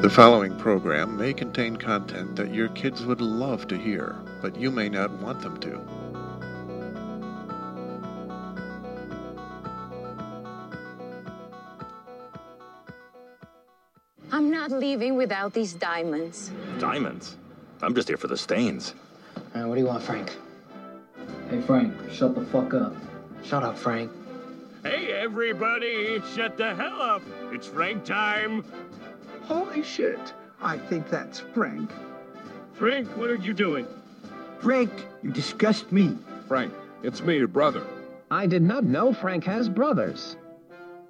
The following program may contain content that your kids would love to hear, but you may not want them to. I'm not leaving without these diamonds. Diamonds? I'm just here for the stains. Uh, what do you want, Frank? Hey, Frank, shut the fuck up. Shut up, Frank. Hey, everybody, shut the hell up. It's Frank time. Holy shit. I think that's Frank. Frank, what are you doing? Frank, you disgust me. Frank, it's me, your brother. I did not know Frank has brothers.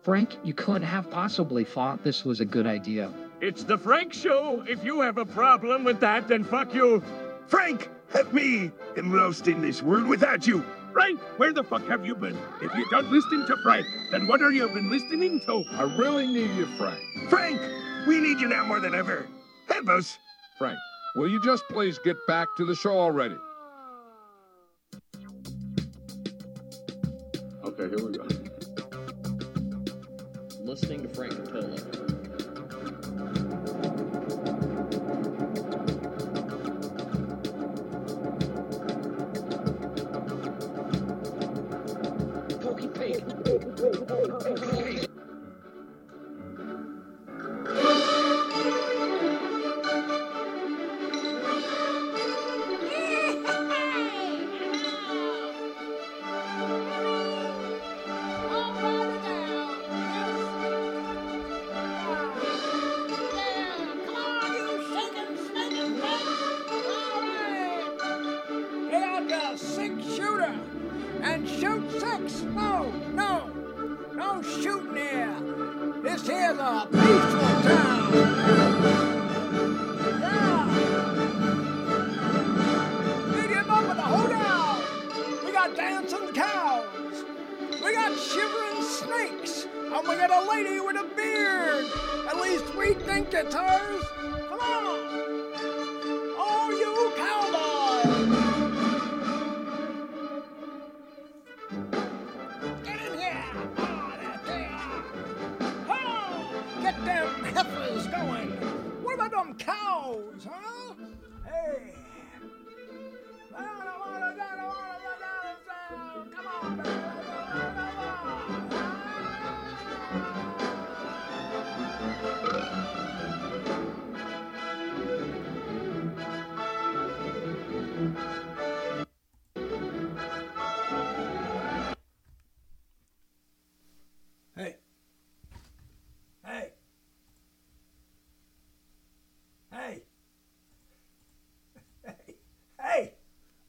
Frank, you couldn't have possibly thought this was a good idea. It's the Frank Show. If you have a problem with that, then fuck you. Frank, help me. I'm lost in this world without you. Frank, where the fuck have you been? If you don't listen to Frank, then what are you been listening to? I really need you, Frank. Frank, we need you now more than ever. Help us. Frank, will you just please get back to the show already? Okay, here we go. Listening to Frank Capella.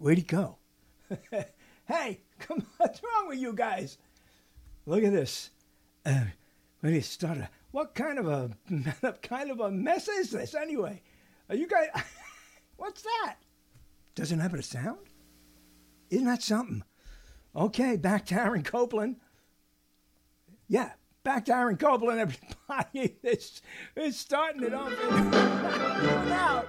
Where'd he go? hey! Come on, what's wrong with you guys? Look at this. Uh, when he started, what kind of a what kind of a mess is this anyway? Are you guys? what's that? Doesn't have a sound? Isn't that something? Okay, back to Aaron Copland. Yeah, back to Aaron Copland, everybody. It's, it's starting it off. out.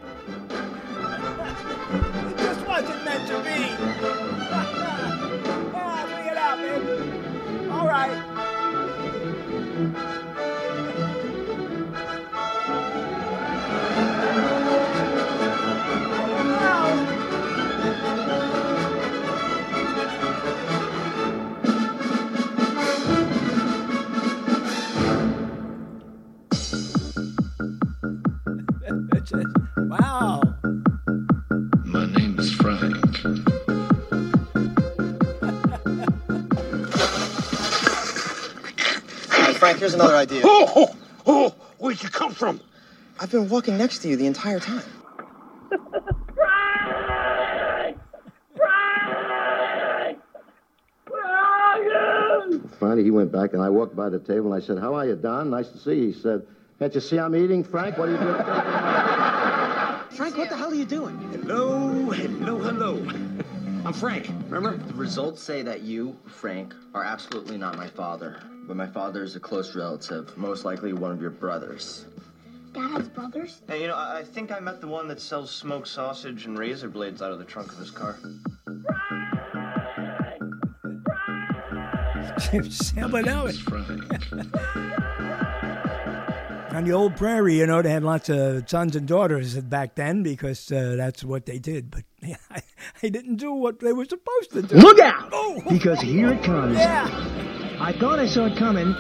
Here's another idea. Oh, oh, oh, where'd you come from? I've been walking next to you the entire time. Finally, he went back, and I walked by the table, and I said, How are you, Don? Nice to see you. He said, Can't you see I'm eating? Frank, what are you doing? Frank, what the hell are you doing? Hello, hello, hello. I'm Frank, remember? The results say that you, Frank, are absolutely not my father. But my father is a close relative, most likely one of your brothers. Dad has brothers? Hey, you know, I I think I met the one that sells smoked sausage and razor blades out of the trunk of his car. Sam, but now it. on the old prairie, you know, they had lots of sons and daughters back then because uh, that's what they did. But yeah, I, I, didn't do what they were supposed to do. Look out! Oh. Because here it comes. Yeah. I thought I saw it coming.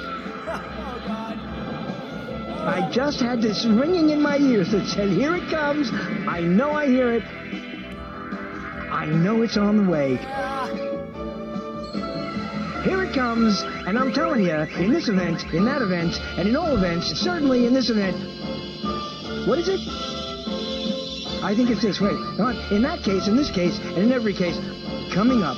I just had this ringing in my ears that said, Here it comes. I know I hear it. I know it's on the way. Here it comes, and I'm telling you, in this event, in that event, and in all events, certainly in this event. What is it? I think it's this. Wait, in that case, in this case, and in every case, coming up.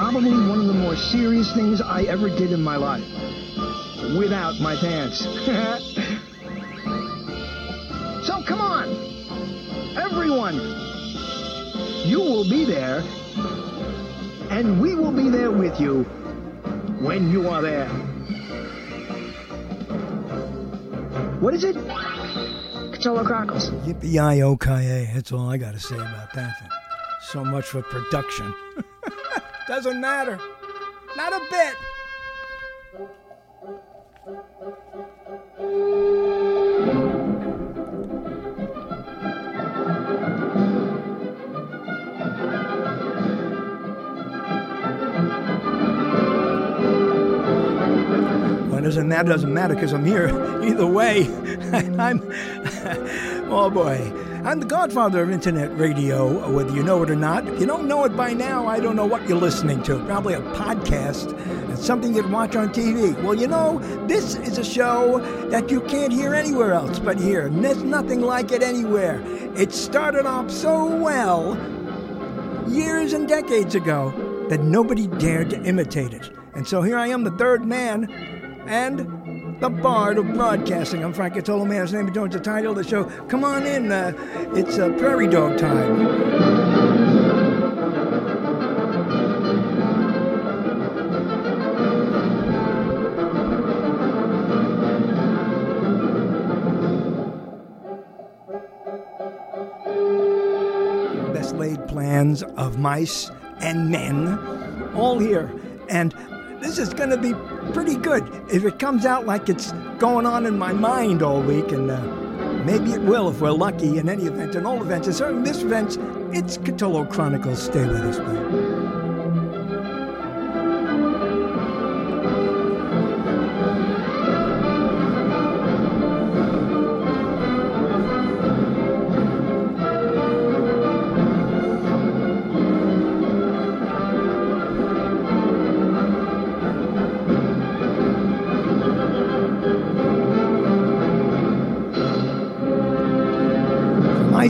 Probably one of the more serious things I ever did in my life. Without my pants. so come on, everyone. You will be there and we will be there with you when you are there. What is it? Cthulhu Chronicles. Yippee-yi-o-ki-yay. That's all I got to say about that. So much for production. Doesn't matter. Not a bit. Well, doesn't that doesn't matter because I'm here either way. I'm oh boy. I'm the godfather of internet radio, whether you know it or not. If you don't know it by now, I don't know what you're listening to. Probably a podcast. It's something you'd watch on TV. Well, you know, this is a show that you can't hear anywhere else but here. And there's nothing like it anywhere. It started off so well years and decades ago that nobody dared to imitate it. And so here I am, the third man, and the bard of broadcasting. I'm Frank Catolo, man's name is Jones, the title of the show. Come on in, uh, it's uh, Prairie Dog time. Best laid plans of mice and men, all here. And this is going to be pretty good if it comes out like it's going on in my mind all week, and uh, maybe it will if we're lucky in any event. In all events, and certainly this event, it's Cthulhu Chronicles. Stay with us, man.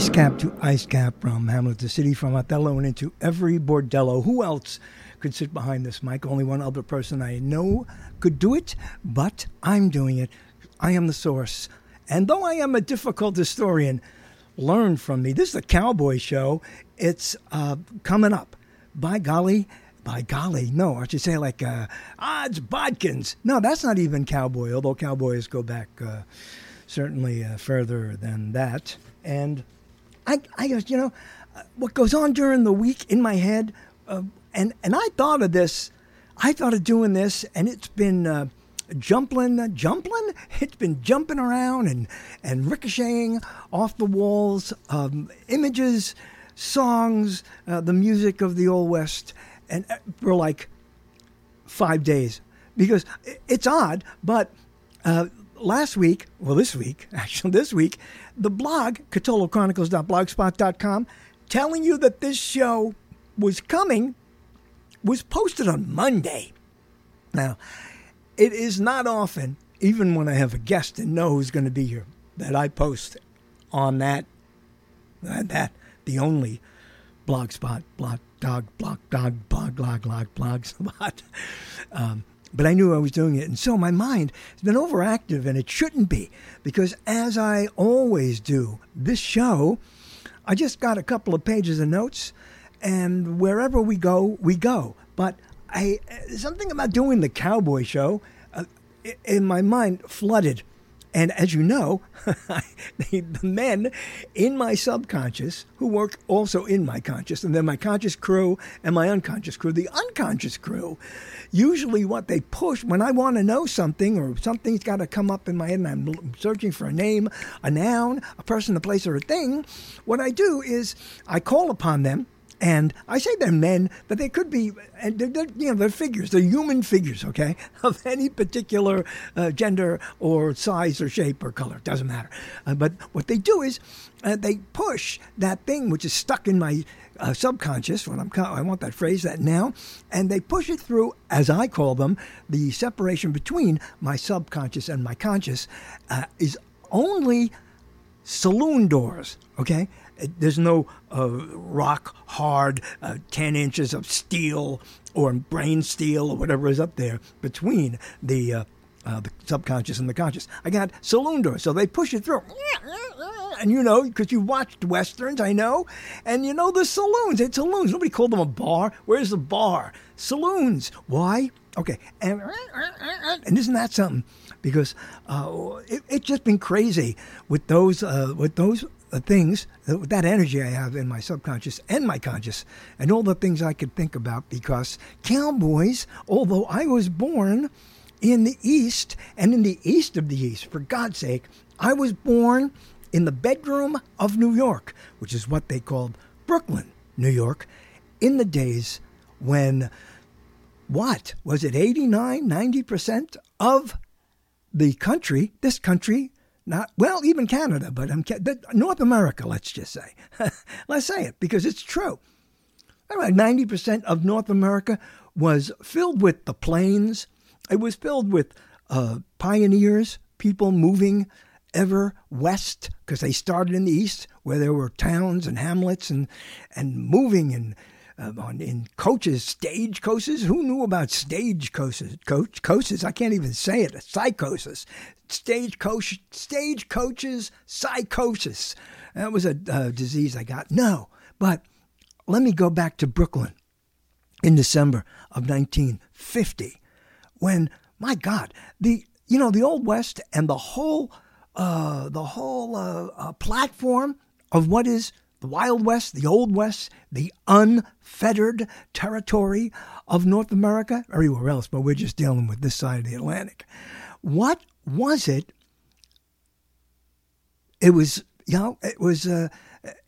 Ice cap to ice cap from Hamlet to City, from Othello and into every bordello. Who else could sit behind this mic? Only one other person I know could do it, but I'm doing it. I am the source. And though I am a difficult historian, learn from me. This is a cowboy show. It's uh, coming up. By golly, by golly, no, I should say like uh, odds bodkins. No, that's not even cowboy, although cowboys go back uh, certainly uh, further than that. And I, I you know, what goes on during the week in my head, uh, and and I thought of this, I thought of doing this, and it's been uh, jumping, jumping. It's been jumping around and and ricocheting off the walls, um, images, songs, uh, the music of the old west, and uh, for like five days because it's odd, but. Uh, last week, well, this week, actually, this week, the blog, CthulhuChronicles.blogspot.com, telling you that this show was coming, was posted on Monday. Now, it is not often, even when I have a guest and know who's going to be here, that I post on that, that, the only blogspot, blog, dog, blog, dog, blog, blog, blog, blog spot. Um, but I knew I was doing it. And so my mind has been overactive, and it shouldn't be, because as I always do, this show, I just got a couple of pages of notes, and wherever we go, we go. But I something about doing the cowboy show uh, in my mind flooded And as you know, the men in my subconscious who work also in my conscious, and then my conscious crew and my unconscious crew, the unconscious crew, usually what they push when I want to know something or something's got to come up in my head and I'm searching for a name, a noun, a person, a place, or a thing, what I do is I call upon them and I say they're men, but they could be, and they're, they're, you know, they're figures. They're human figures, okay, of any particular uh, gender or size or shape or color. Doesn't matter. Uh, but what they do is uh, they push that thing which is stuck in my uh, subconscious. When I'm, I want that phrase, that now, and they push it through, as I call them, the separation between my subconscious and my conscious uh, is only saloon doors. Okay, there's no uh, rock hard uh, 10 inches of steel or brain steel or whatever is up there between the, uh, uh the subconscious and the conscious. I got saloon doors, so they push it through. And you know, because you watched westerns, I know, and you know the saloons. It's saloons. Nobody called them a bar. Where's the bar? Saloons. Why? Okay, and and isn't that something? Because uh, it, it's just been crazy with those uh, with those the things, that that energy I have in my subconscious and my conscious, and all the things I could think about because cowboys, although I was born in the East and in the East of the East, for God's sake, I was born in the bedroom of New York, which is what they called Brooklyn, New York, in the days when what was it 89 90% of the country this country not well, even Canada, but I'm North America. Let's just say, let's say it because it's true. Ninety percent of North America was filled with the plains. It was filled with uh, pioneers, people moving ever west because they started in the east where there were towns and hamlets and and moving and uh, on, in coaches, stage coaches. Who knew about stage coaches? Coach coaches. I can't even say it. Psychosis, stage coach, stage coaches, psychosis. That was a uh, disease I got. No, but let me go back to Brooklyn in December of 1950, when my God, the you know the Old West and the whole uh, the whole uh, uh platform of what is the Wild West, the Old West, the unfettered territory of North America, everywhere else, but we're just dealing with this side of the Atlantic. What was it? It was, you know, it was, uh,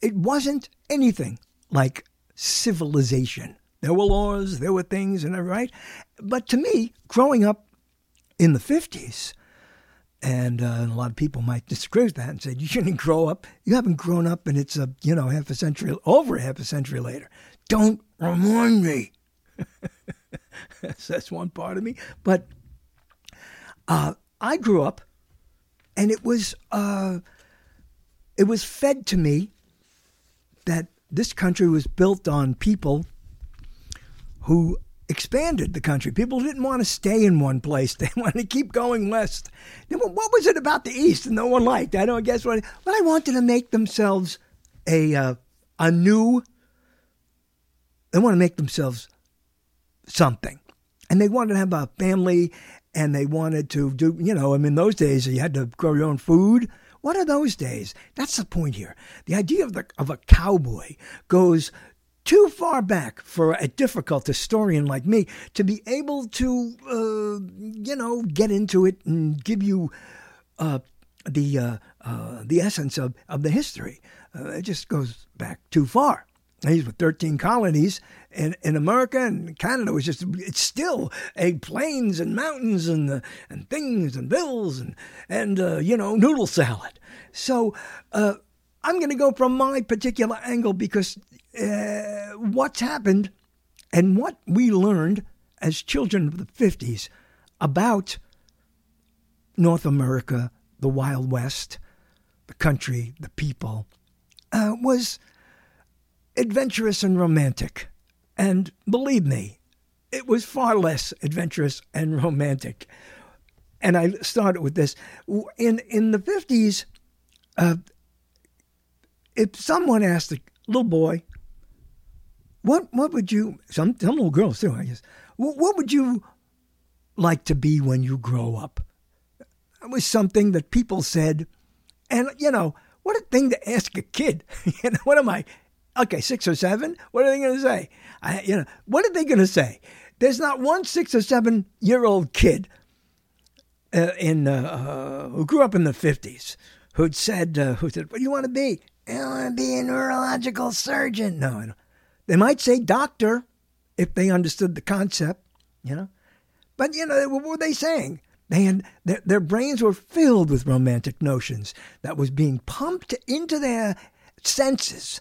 it wasn't anything like civilization. There were laws, there were things, and right. But to me, growing up in the 50s, and, uh, a lot of people might disagree with that and say, you shouldn't grow up. You haven't grown up and it's a, you know, half a century, over half a century later. Don't remind me. That's one part of me. But uh, I grew up and it was, uh, it was fed to me that this country was built on people who expanded the country. People didn't want to stay in one place. They wanted to keep going west. What was it about the East that no one liked? I don't guess what. But I wanted to make themselves a uh, a new. They want to make themselves something, and they wanted to have a family, and they wanted to do. You know, I mean, those days you had to grow your own food. What are those days? That's the point here. The idea of the of a cowboy goes too far back for a difficult historian like me to be able to, uh, you know, get into it and give you uh, the uh, uh the essence of, of the history. Uh, it just goes back too far. These were 13 colonies in, in America and Canada was just, it's still a plains and mountains and, uh, and things and bills and, and you know, noodle salad. So I'm going to go from my particular angle because uh, what's happened and what we learned as children of the 50s about North America, the Wild West, the country, the people, uh, was adventurous and romantic. And believe me, it was far less adventurous and romantic. And I started with this. In, in the 50s, uh, if someone asked a little boy, what what would you some some little girls too, I guess. What, what would you like to be when you grow up? That was something that people said. And, you know, what a thing to ask a kid. you know, what am I? Okay, six or seven? What are they going to say? I, you know, what are they going to say? There's not one six or seven year old kid uh, in uh, uh, who grew up in the 50s who'd said, uh, who said, what do you want to be? I want to be a neurological surgeon. No. They might say doctor if they understood the concept, you know. But, you know, what were they saying? They had, their, their brains were filled with romantic notions that was being pumped into their senses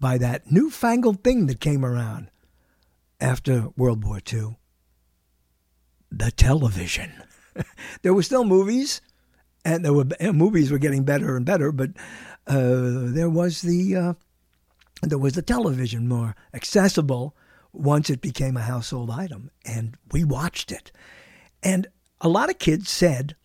by that newfangled thing that came around after World War II the television. there were still movies, and there were movies were getting better and better, but there was the uh, there was the television more accessible once it became a household item, and we watched it. And a lot of kids said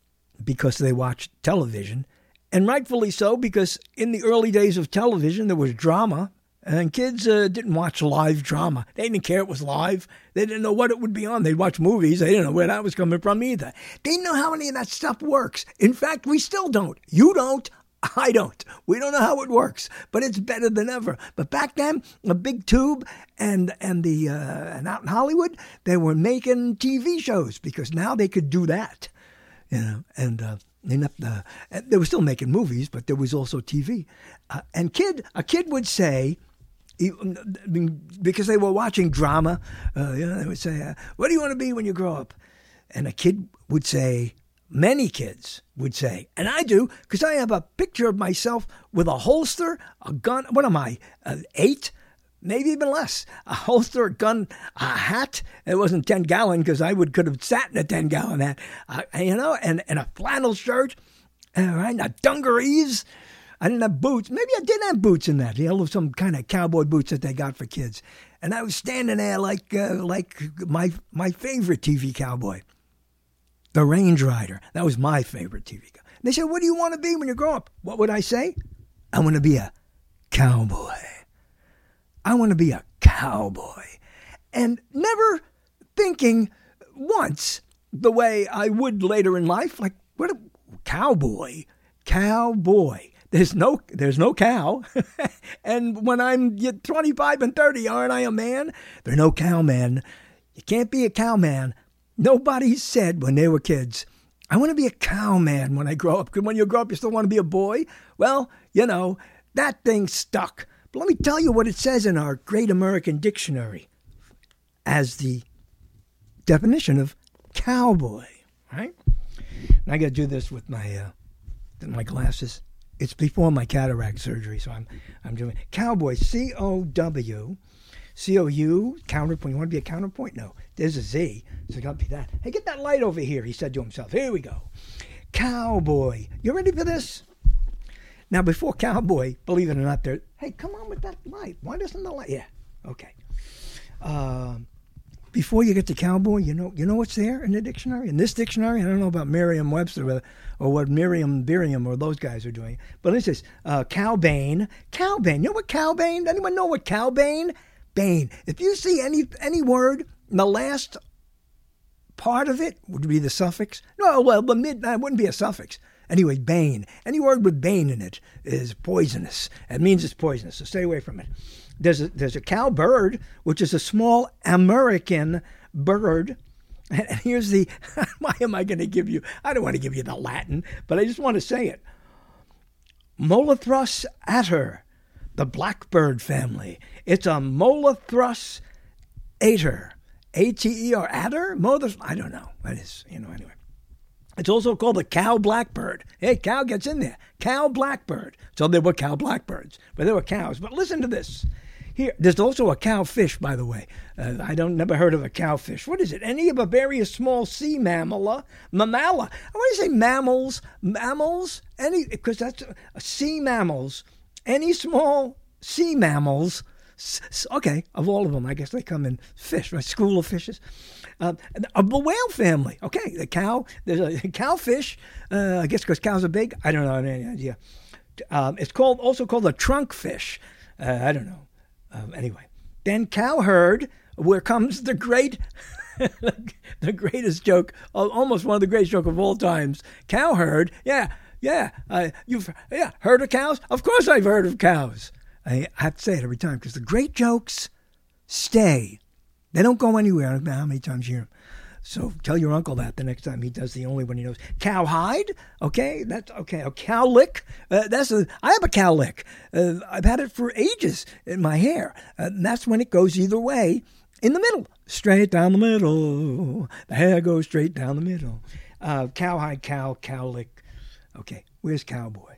because they watched television, and rightfully so, because in the early days of television there was drama and kids uh, didn't watch live drama. They didn't care it was live. They didn't know what it would be on. They'd watch movies. They didn't know where that was coming from either. They didn't know how any of that stuff works. In fact, we still don't. You don't. I don't. We don't know how it works, but it's better than ever. But back then, a big tube and and the uh, and out in Hollywood, they were making TV shows because now they could do that, you know. And uh, enough, uh, they were still making movies, but there was also TV. Uh, and kid, a kid would say, because they were watching drama, uh, you know, they would say, uh, "What do you want to be when you grow up?" And a kid would say, many kids would say, and I do, because I have a picture of myself with a holster, a gun. What am I? Uh, eight, maybe even less. A holster, a gun, a hat. It wasn't ten gallon because I would could have sat in a ten gallon hat, uh, you know, and and a flannel shirt, all right, a dungarees. I didn't have boots. Maybe I did have boots in that. You know, some kind of cowboy boots that they got for kids. And I was standing there like uh, like my my favorite TV cowboy, the Range Rider. That was my favorite TV. Guy. They said, "What do you want to be when you grow up?" What would I say? I want to be a cowboy. I want to be a cowboy, and never thinking once the way I would later in life, like what a cowboy, cowboy. There's no there's no cow. and when I'm 25 and 30, aren't I a man? There's no cowman. You can't be a cowman. Nobody said when they were kids, I want to be a cowman when I grow up. Because when you grow up, you still want to be a boy. Well, you know, that thing stuck. But let me tell you what it says in our Great American Dictionary as the definition of cowboy, right? And I got to do this with my uh, my glasses. It's before my cataract surgery, so I'm I'm doing cowboy. C O W, C O U counterpoint. You want to be a counterpoint? No, there's a Z, so it got to be that. Hey, get that light over here. He said to himself. Here we go. Cowboy. You ready for this? Now, before cowboy, believe it or not, there. Hey, come on with that light. Why doesn't the light? Yeah. Okay. Um, before you get to cowboy, you know, you know what's there in the dictionary. In this dictionary, I don't know about Merriam-Webster or, or what Miriam Biriam or those guys are doing, but it says uh, cowbane. Cowbane. You know what cowbane? Anyone know what cowbane? Bane. If you see any any word, the last part of it would be the suffix. No, well, the mid that wouldn't be a suffix. Anyway, bane. Any word with bane in it is poisonous. It means it's poisonous, so stay away from it. There's a, there's a cowbird, which is a small American bird. And here's the why am I going to give you? I don't want to give you the Latin, but I just want to say it. Molothrus ater, the blackbird family. It's a Molothrus ater, A T E R adder? Molothrus. I don't know. That is, you know. Anyway, it's also called the cow blackbird. Hey, cow gets in there. Cow blackbird. So there were cow blackbirds, but there were cows. But listen to this. Here, there's also a cowfish, by the way. Uh, I don't never heard of a cowfish. What is it? Any of a various small sea mammala, mammala. I want to say mammals, mammals. Any because that's uh, sea mammals. Any small sea mammals. Okay, of all of them, I guess they come in fish, right? School of fishes. Uh, the whale family. Okay, the cow. There's a cowfish. Uh, I guess because cows are big. I don't know any idea. Um, it's called also called a trunk fish. Uh, I don't know. Um, anyway, then cowherd, where comes the great the greatest joke, almost one of the greatest joke of all times. Cow herd, yeah, yeah. Uh, you've yeah heard of cows? Of course I've heard of cows. I have to say it every time because the great jokes stay. They don't go anywhere. I don't know how many times you hear them. So tell your uncle that the next time he does the only one he knows. Cowhide, okay, that's okay. A cow lick, uh, that's a. I have a cow lick. Uh, I've had it for ages in my hair. Uh, that's when it goes either way, in the middle, straight down the middle. The hair goes straight down the middle. Uh, cowhide, cow, cow lick. Okay, where's cowboy?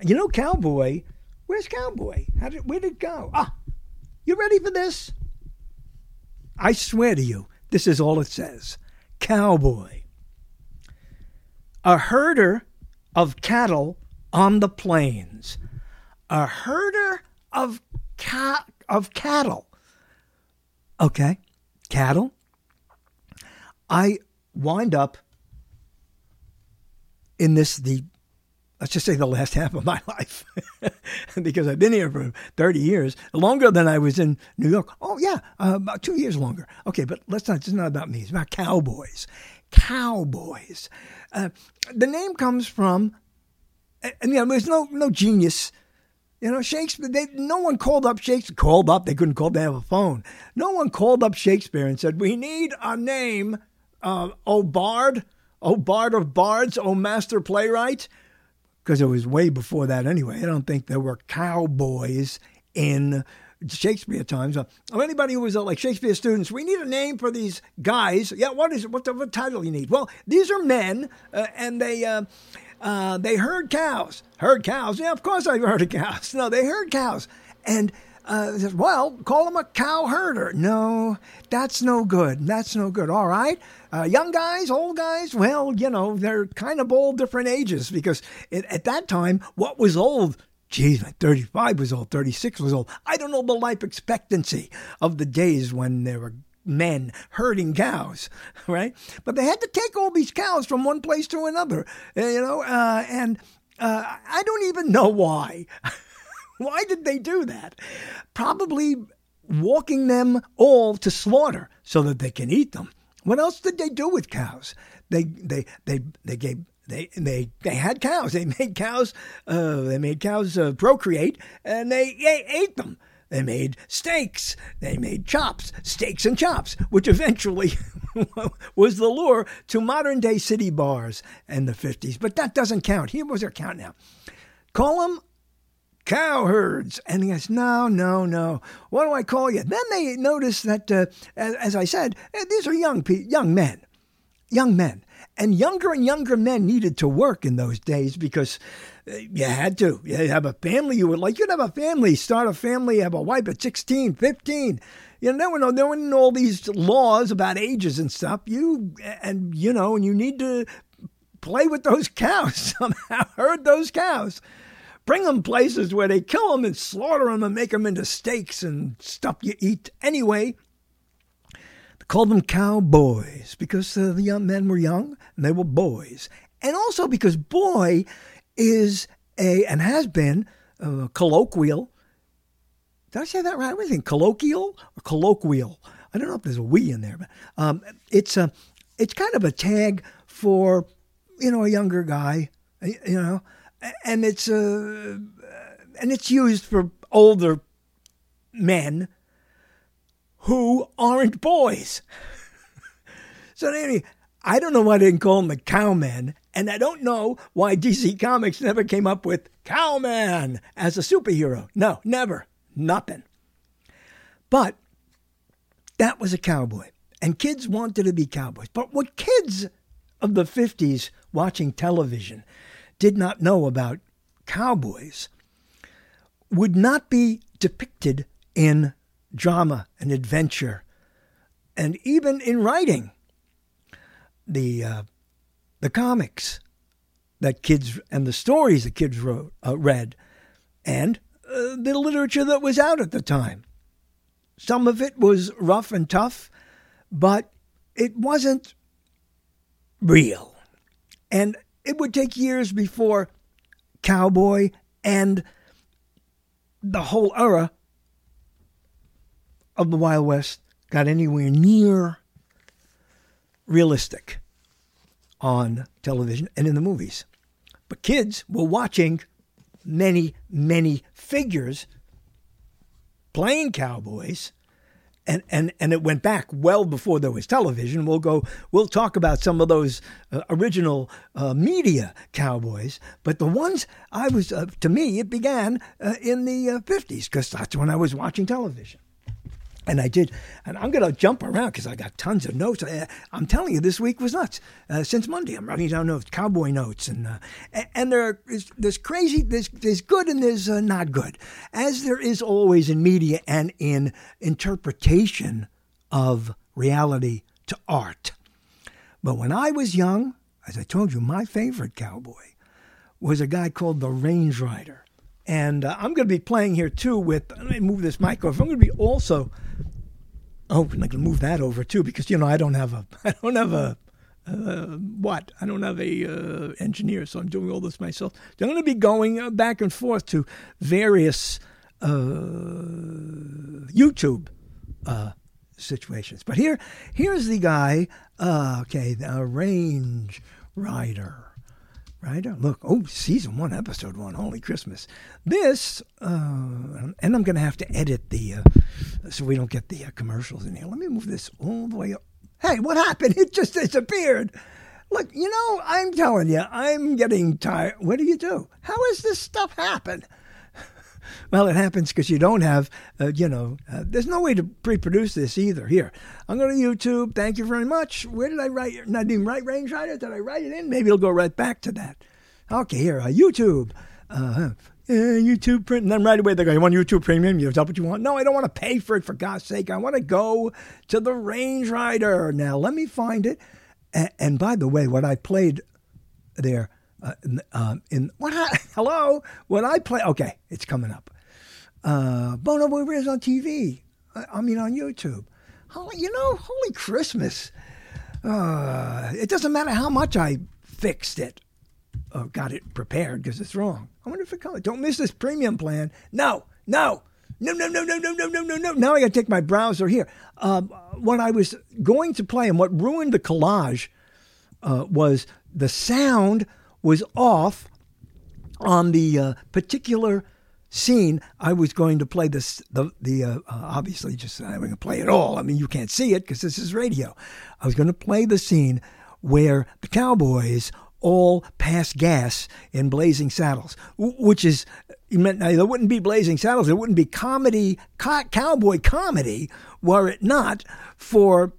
You know, cowboy. Where's cowboy? How did where did it go? Ah, you ready for this? I swear to you this is all it says cowboy. A herder of cattle on the plains. A herder of, ca- of cattle. Okay, cattle. I wind up in this, the let's just say the last half of my life because I've been here for 30 years, longer than I was in New York. Oh, yeah, uh, about two years longer. Okay, but let's not, it's not about me, it's about cowboys. Cowboys. Uh, the name comes from, and, you know, there's no, no genius. You know, Shakespeare, they, no one called up Shakespeare, called up, they couldn't call, they have a phone. No one called up Shakespeare and said, we need a name, uh, oh bard, O bard of bards, O master playwright because it was way before that anyway. I don't think there were cowboys in Shakespeare times. Uh, anybody who was uh, like Shakespeare students, we need a name for these guys. Yeah, what is it? What, the, what title you need? Well, these are men, uh, and they. Uh, uh, they herd cows. Herd cows. Yeah, of course I've heard of cows. No, they herd cows. And uh, says, well, call him a cow herder. No, that's no good. That's no good. All right. Uh, young guys, old guys, well, you know, they're kind of all different ages because it, at that time, what was old? Geez, 35 was old, 36 was old. I don't know the life expectancy of the days when there were men herding cows, right? But they had to take all these cows from one place to another, uh, you know, uh, and uh, I don't even know why. why did they do that? Probably walking them all to slaughter so that they can eat them. What else did they do with cows? They they they they gave they they they had cows. They made cows. Uh, they made cows uh, procreate, and they, they ate them. They made steaks. They made chops, steaks and chops, which eventually was the lure to modern day city bars in the 50s. But that doesn't count. Here was our count now. Call them cow herds. And he goes, no, no, no. What do I call you? Then they notice that, uh, as, as, I said, eh, these are young pe- young men, young men. And younger and younger men needed to work in those days because uh, you had to. You have a family you would like. You'd have a family, start a family, have a wife at 16, 15. You know, there were, no, there were all these laws about ages and stuff. You, and, you know, and you need to play with those cows somehow, herd those cows bring them places where they kill them and slaughter them and make them into steaks and stuff you eat anyway. They called them cowboys because uh, the young men were young and they were boys. And also because boy is a, and has been, uh, colloquial. Did I say that right? I think colloquial or colloquial. I don't know if there's a we in there, but um, it's a, it's kind of a tag for, you know, a younger guy, you know, and it's uh, and it's used for older men who aren't boys. so anyway, I don't know why they didn't call him the Cowman, and I don't know why DC Comics never came up with Cowman as a superhero. No, never, nothing. But that was a cowboy, and kids wanted to be cowboys. But what kids of the 50s watching television did not know about cowboys would not be depicted in drama and adventure and even in writing. The, uh, the comics that kids and the stories that kids wrote, uh, read and uh, the literature that was out at the time. Some of it was rough and tough, but it wasn't real. And it would take years before cowboy and the whole era of the Wild West got anywhere near realistic on television and in the movies. But kids were watching many, many figures playing cowboys. And, and, and it went back well before there was television. We'll go. We'll talk about some of those uh, original uh, media cowboys, but the ones I was uh, to me it began uh, in the fifties because that's when I was watching television. And I did, and I'm going to jump around because I got tons of notes. I, am telling you, this week was nuts. Uh, since Monday, I'm writing down notes, cowboy notes, and uh, and there is there's crazy, there's there's good and there's uh, not good, as there is always in media and in interpretation of reality to art. But when I was young, as I told you, my favorite cowboy was a guy called the Range Rider. And uh, I'm going to be playing here too with, let me move this mic. I'm going to be also Oh, I'm going to move that over too because you know I don't have a I don't have a uh, what I don't have a uh, engineer, so I'm doing all this myself. So I'm going to be going uh, back and forth to various uh, YouTube uh, situations. But here here's the guy. Okay, the range rider. Right? Look, oh, season one, episode one. Holy Christmas! This, uh, and I'm going to have to edit the, uh, so we don't get the uh, commercials in here. Let me move this all the way up. Hey, what happened? It just disappeared. Look, you know, I'm telling you, I'm getting tired. What do you do? How does this stuff happen? Well, it happens because you don't have, uh, you know, uh, there's no way to pre-produce this either. Here, I'm going to YouTube. Thank you very much. Where did I write? Not even write Range Rider. Did I write it in? Maybe it'll go right back to that. Okay, here, uh, YouTube. Uh, YouTube print, and then right away they go, "You want YouTube Premium? You that what you want?" No, I don't want to pay for it. For God's sake, I want to go to the Range Rider. Now, let me find it. And by the way, what I played there uh, in, um, in what? hello, when I play, okay, it's coming up. Uh, Bono Boy is on TV. I, I, mean, on YouTube. Holy, you know, holy Christmas. Uh, it doesn't matter how much I fixed it, or got it prepared because it's wrong. I wonder if it comes. Don't miss this premium plan. No, no. No, no, no, no, no, no, no, no, no. Now I got to take my browser here. Um, what I was going to play and what ruined the collage uh, was the sound was off on the uh, particular scene. I was going to play this, the, the uh, obviously just, I'm going to play it all. I mean, you can't see it because this is radio. I was going to play the scene where the cowboys all pass gas in Blazing Saddles, which is you meant now, there wouldn't be Blazing Saddles. There wouldn't be comedy, cowboy comedy, were it not for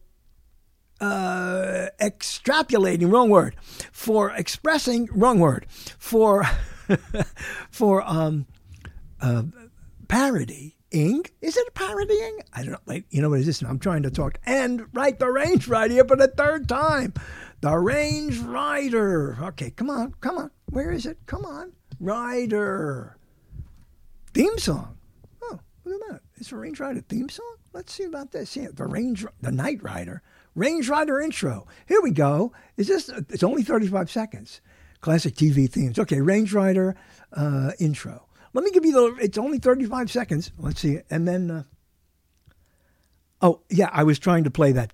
uh, extrapolating, wrong word, for expressing, wrong word, for for um, uh, parodying. Is it parodying? I don't know. Wait, you know what is this? I'm trying to talk and write the range right here for the third time. The Range Rider. Okay, come on, come on. Where is it? Come on. Rider. Theme song. Oh, look at that. It's a Range Rider theme song? Let's see about this. Yeah, the Range, the Night Rider. Range Rider intro. Here we go. Is this? It's only 35 seconds. Classic TV themes. Okay, Range Rider uh, intro. Let me give you the. It's only 35 seconds. Let's see. And then. Uh, oh yeah, I was trying to play that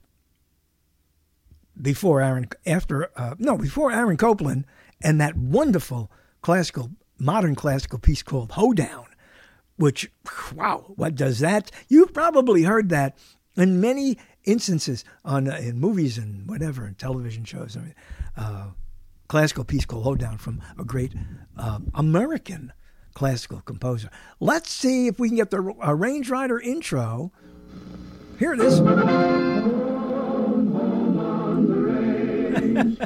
before Aaron. After uh, no, before Aaron Copland and that wonderful classical, modern classical piece called Hoedown, which wow, what does that? You've probably heard that in many instances on uh, in movies and whatever and television shows. I mean, uh, classical piece called Hoedown from a great uh, American classical composer. Let's see if we can get the uh, Range Rider intro. Here it is.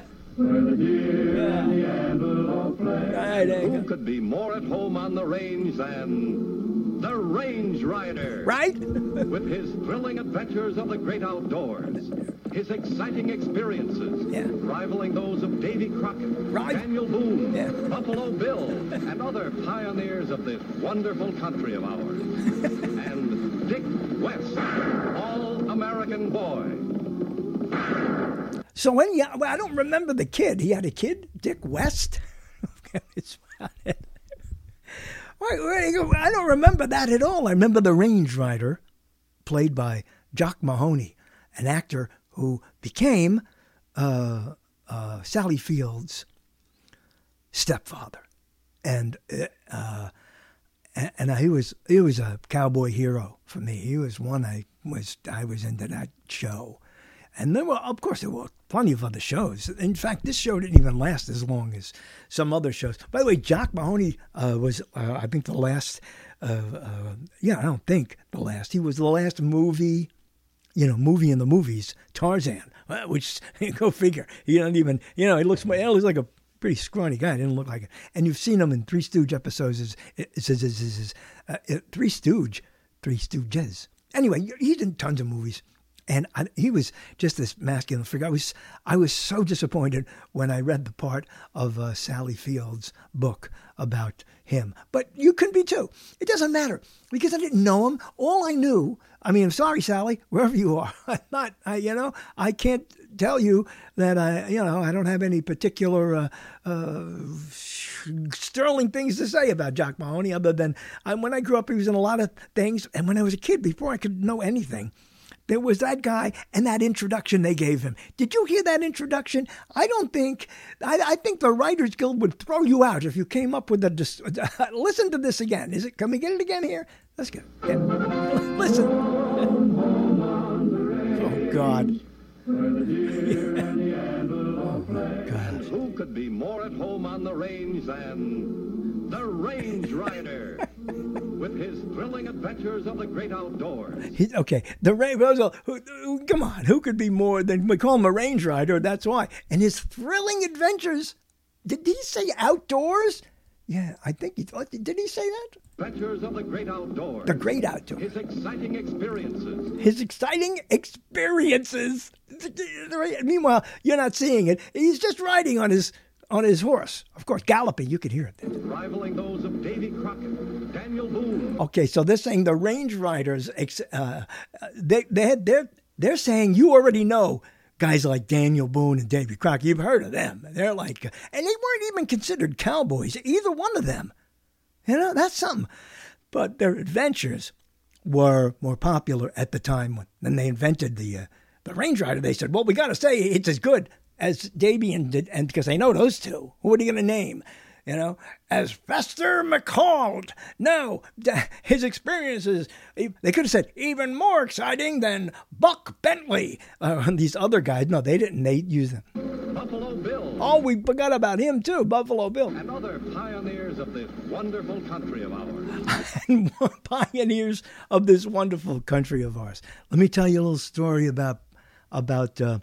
Who could be more at home on the range than Range Rider? Right? With his thrilling adventures of the great outdoors, his exciting experiences, yeah. rivaling those of Davy Crockett, right. Daniel Boone, yeah. Buffalo Bill, and other pioneers of this wonderful country of ours. and Dick West, all-American boy. So when yeah, well, I don't remember the kid. He had a kid, Dick West. I don't remember that at all. I remember the Range Rider, played by Jock Mahoney, an actor who became uh, uh, Sally Fields' stepfather, and uh, and, and he was he was a cowboy hero for me. He was one I was I was into that show, and there were of course there were plenty of other shows. In fact, this show didn't even last as long as some other shows. By the way, Jock Mahoney uh, was uh, I think the last. Uh, yeah, I don't think the last. He was the last movie you know, movie in the movies, Tarzan, uh, which go figure. He doesn't even, you know, he looks, well, he's like a pretty scrawny guy. Didn't look like it. And you've seen him in Three Stooge episodes. Is is is is uh, Three Stooge, Three Stooges. Anyway, he's in tons of movies. And I, he was just this masculine figure. I was, I was so disappointed when I read the part of uh, Sally Field's book about him. But you can be too. It doesn't matter because I didn't know him. All I knew, I mean, I'm sorry, Sally, wherever you are. I'm not, I, you know, I can't tell you that I, you know, I don't have any particular uh, uh, sterling things to say about Jock Mahoney other than I, when I grew up, he was in a lot of things. And when I was a kid, before I could know anything, there was that guy and that introduction they gave him. Did you hear that introduction? I don't think, I, I think the Writers Guild would throw you out if you came up with a. Listen to this again. Is it? Can we get it again here? Let's get. Yeah. Listen. Oh God. oh God. Who could be more at home on the range than Range Rider? with his thrilling adventures of the great outdoors. He, okay, the Range who, come on, who could be more than we call him a Range Rider? That's why. And his thrilling adventures. Did he say outdoors? Yeah, I think he thought. did. He say that? Adventures of the great outdoors. The great outdoors. His exciting experiences. His exciting experiences. Meanwhile, you're not seeing it. He's just riding on his on his horse. Of course, galloping, you could hear it. Rivaling those of Davy Crockett, Daniel Boone. Okay, so they're saying the range riders, uh, they, they had, they're, they're saying you already know guys like Daniel Boone and Davy Crockett. You've heard of them. They're like, and they weren't even considered cowboys, either one of them. You know, that's something. But their adventures were more popular at the time when, when they invented the, uh, the Range Rider. They said, well, we got to say it's as good as Davian did, and because I know those two. Who are you going to name? You know, as Fester McCall. No, his experiences, they could have said even more exciting than Buck Bentley. Uh, these other guys, no, they didn't. They used them. Buffalo Bill. Oh, we forgot about him too, Buffalo Bill. And other pioneers of this wonderful country of ours. and pioneers of this wonderful country of ours. Let me tell you a little story about about. Uh,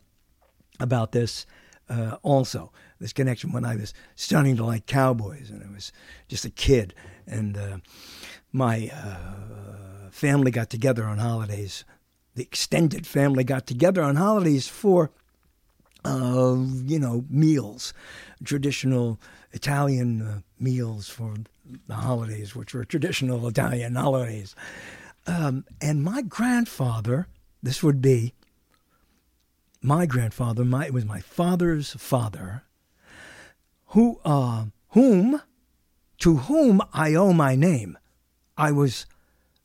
about this uh, also this connection when I was starting to like cowboys and I was just a kid and uh, my uh, family got together on holidays. The extended family got together on holidays for uh, you know meals, traditional Italian uh, meals for the holidays, which were traditional Italian holidays. Um, and my grandfather, this would be my grandfather, my, it was my father's father, who, uh, whom, to whom I owe my name. I was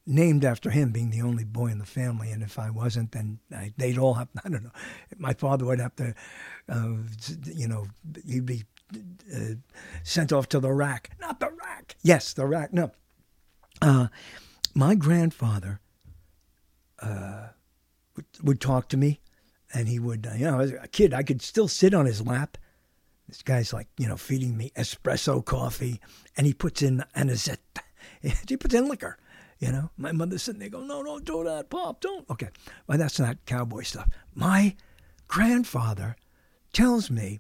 named after him, being the only boy in the family. And if I wasn't, then I, they'd all have, I don't know, my father would have to, uh, you know, he'd be uh, sent off to the rack. Not the rack. Yes, the rack. No. Uh, my grandfather uh, would, would talk to me and he would, uh, you know, as a kid, I could still sit on his lap. This guy's like, you know, feeding me espresso coffee, and he puts in anisette. he puts in liquor. You know, my mother's sitting there going, no, don't do that, Pop, don't. Okay, well, that's not cowboy stuff. My grandfather tells me,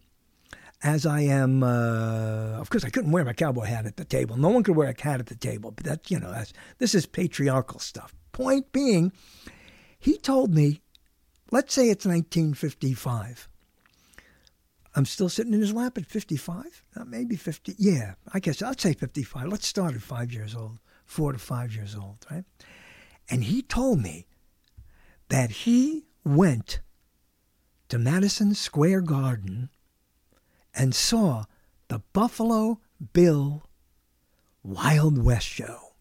as I am, uh, of course, I couldn't wear my cowboy hat at the table. No one could wear a hat at the table, but that, you know, that's, this is patriarchal stuff. Point being, he told me Let's say it's 1955. I'm still sitting in his lap at 55, uh, maybe 50. Yeah, I guess I'd say 55. Let's start at five years old, four to five years old, right? And he told me that he went to Madison Square Garden and saw the Buffalo Bill Wild West show.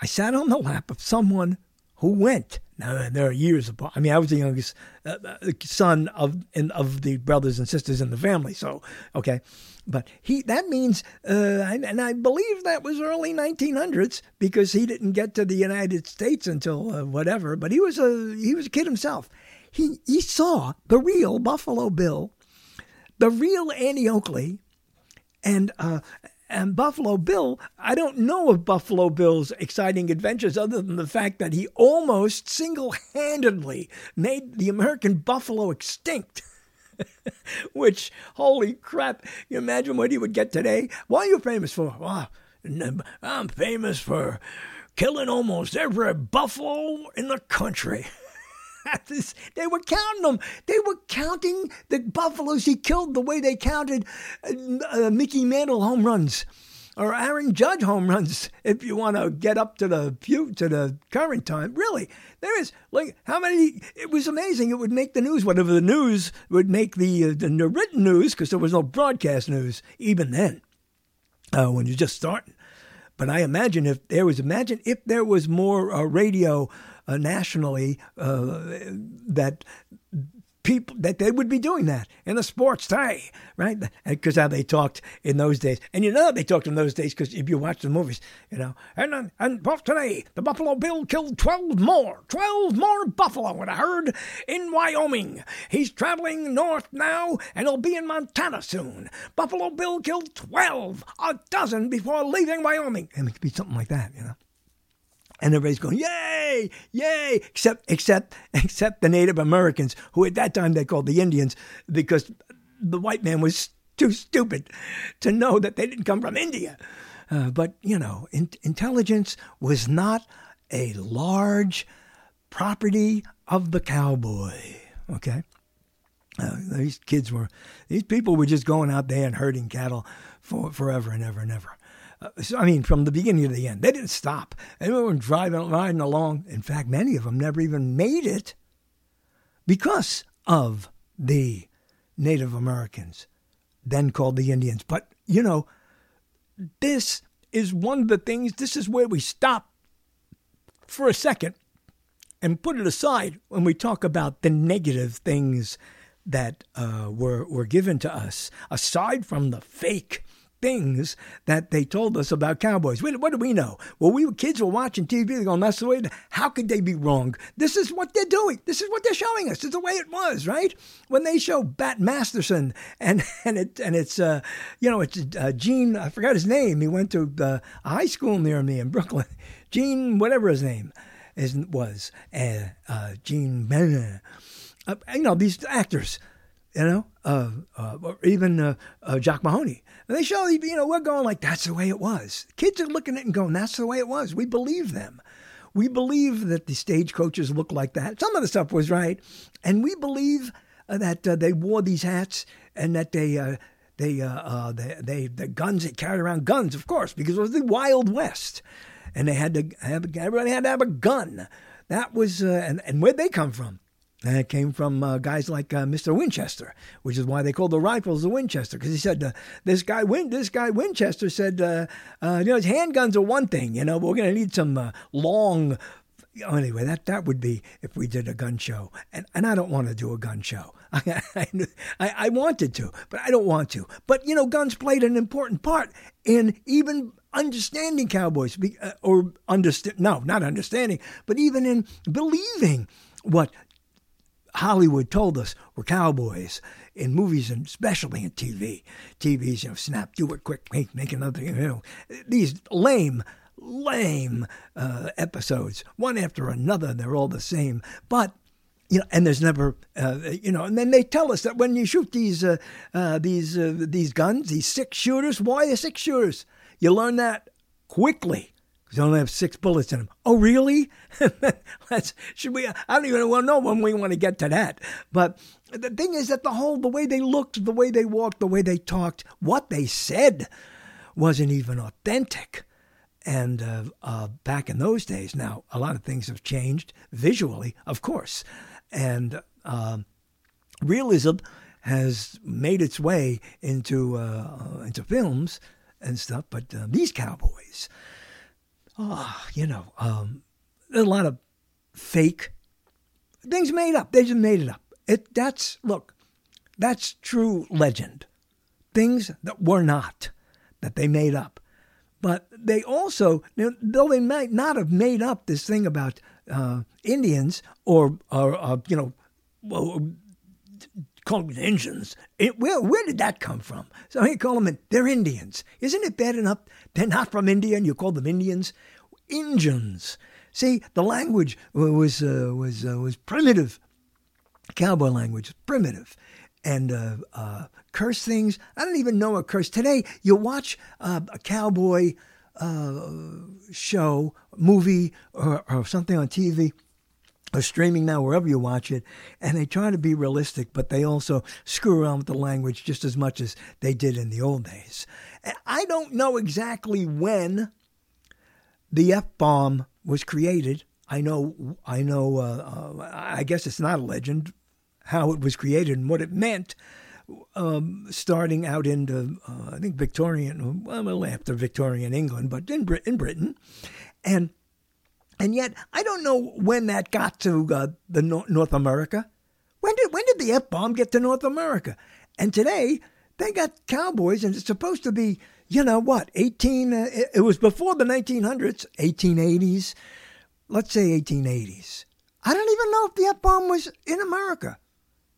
I sat on the lap of someone who went Now there are years apart. I mean, I was the youngest uh, uh, son of in, of the brothers and sisters in the family. So okay, but he that means, uh, and I believe that was early 1900s because he didn't get to the United States until uh, whatever. But he was a he was a kid himself. He he saw the real Buffalo Bill, the real Annie Oakley, and uh, and Buffalo Bill, I don't know of Buffalo Bill's exciting adventures other than the fact that he almost single handedly made the American buffalo extinct. Which, holy crap, you imagine what he would get today? What are you famous for? I'm famous for killing almost every buffalo in the country. they were counting them. They were counting the buffaloes he killed the way they counted uh, uh, Mickey Mantle home runs or Aaron Judge home runs. If you want to get up to the few, to the current time, really, there is like how many? It was amazing. It would make the news. Whatever the news would make the uh, the, the, written news because there was no broadcast news even then uh, when you're just starting. But I imagine if there was imagine if there was more uh, radio uh, nationally uh, that people that they would be doing that in the sports today, right? Because how they talked in those days, and you know they talked in those days because if you watch the movies, you know. And and well, today the Buffalo Bill killed twelve more, twelve more buffalo in a herd in Wyoming. He's traveling north now, and he'll be in Montana soon. Buffalo Bill killed twelve, a dozen before leaving Wyoming. And it could be something like that, you know and everybody's going yay yay except except except the native americans who at that time they called the indians because the white man was too stupid to know that they didn't come from india. Uh, but you know in, intelligence was not a large property of the cowboy okay? Uh, these kids were these people were just going out there and herding cattle for forever and ever and ever I mean, from the beginning to the end. They didn't stop. They were driving, riding along. In fact, many of them never even made it because of the Native Americans, then called the Indians. But, you know, this is one of the things, this is where we stop for a second and put it aside when we talk about the negative things that uh, were, were given to us, aside from the fake things that they told us about cowboys. What do we know? Well, we were kids were watching TV, they're going, that's the way, how could they be wrong? This is what they're doing. This is what they're showing us. It's the way it was, right? When they show Bat Masterson and, and, it, and it's, uh, you know, it's uh, Gene, I forgot his name. He went to uh, a high school near me in Brooklyn. Gene, whatever his name is, was, uh, uh, Gene, uh, you know, these actors you know, uh, uh, even uh, uh, Mahoney. And they show, you know, we're going like, that's the way it was. Kids are looking at it and going, that's the way it was. We believe them. We believe that the stagecoaches look like that. Some of the stuff was right. And we believe uh, that uh, they wore these hats and that they, uh, they, uh, they, they, the guns, they carried around guns, of course, because it was the Wild West. And they had to have, everybody had to have a gun. That was, and, and where'd they come from? And it came from uh, guys like uh, Mr. Winchester, which is why they called the rifles the Winchester, because he said uh, this guy Win this guy Winchester said, uh, uh, you know, his handguns are one thing, you know, but we're going to need some uh, long. Anyway, that that would be if we did a gun show, and and I don't want to do a gun show. I, I, I wanted to, but I don't want to. But you know, guns played an important part in even understanding cowboys, or understand no, not understanding, but even in believing what Hollywood told us were cowboys in movies and especially in TV. TV's, you know, snap, do it quick, make, make another, you know, these lame, lame uh, episodes, one after another. They're all the same. But you know, and there's never, uh, you know, and then they tell us that when you shoot these uh, uh, these uh, these guns, these six shooters, why are six shooters? You learn that quickly they only have six bullets in them. Oh, really? Should we? I don't even know when we want to get to that. But the thing is that the whole the way they looked, the way they walked, the way they talked, what they said wasn't even authentic. And uh, uh, back in those days, now a lot of things have changed visually, of course, and uh, realism has made its way into uh, into films and stuff. But uh, these cowboys oh, you know, um, a lot of fake Things made up. They just made it up. It that's look, that's true legend. Things that were not, that they made up. But they also, though they might not have made up this thing about uh, Indians or, or uh, you know, called Indians. It, where, where did that come from? So you call them, they're Indians. Isn't it bad enough they're not from India and you call them Indians? Indians. See, the language was, uh, was, uh, was primitive. Cowboy language, primitive. And uh, uh, curse things. I don't even know a curse. Today, you watch uh, a cowboy uh, show, movie, or, or something on TV or streaming now wherever you watch it, and they try to be realistic, but they also screw around with the language just as much as they did in the old days. I don't know exactly when the F bomb was created. I know, I know. Uh, uh, I guess it's not a legend how it was created and what it meant. Um, starting out into, uh, I think Victorian, well, after Victorian England, but in, Brit- in Britain, and and yet, I don't know when that got to uh, the North America. When did when did the F bomb get to North America? And today they got cowboys, and it's supposed to be, you know what, eighteen? Uh, it, it was before the nineteen hundreds, eighteen eighties. Let's say eighteen eighties. I don't even know if the F bomb was in America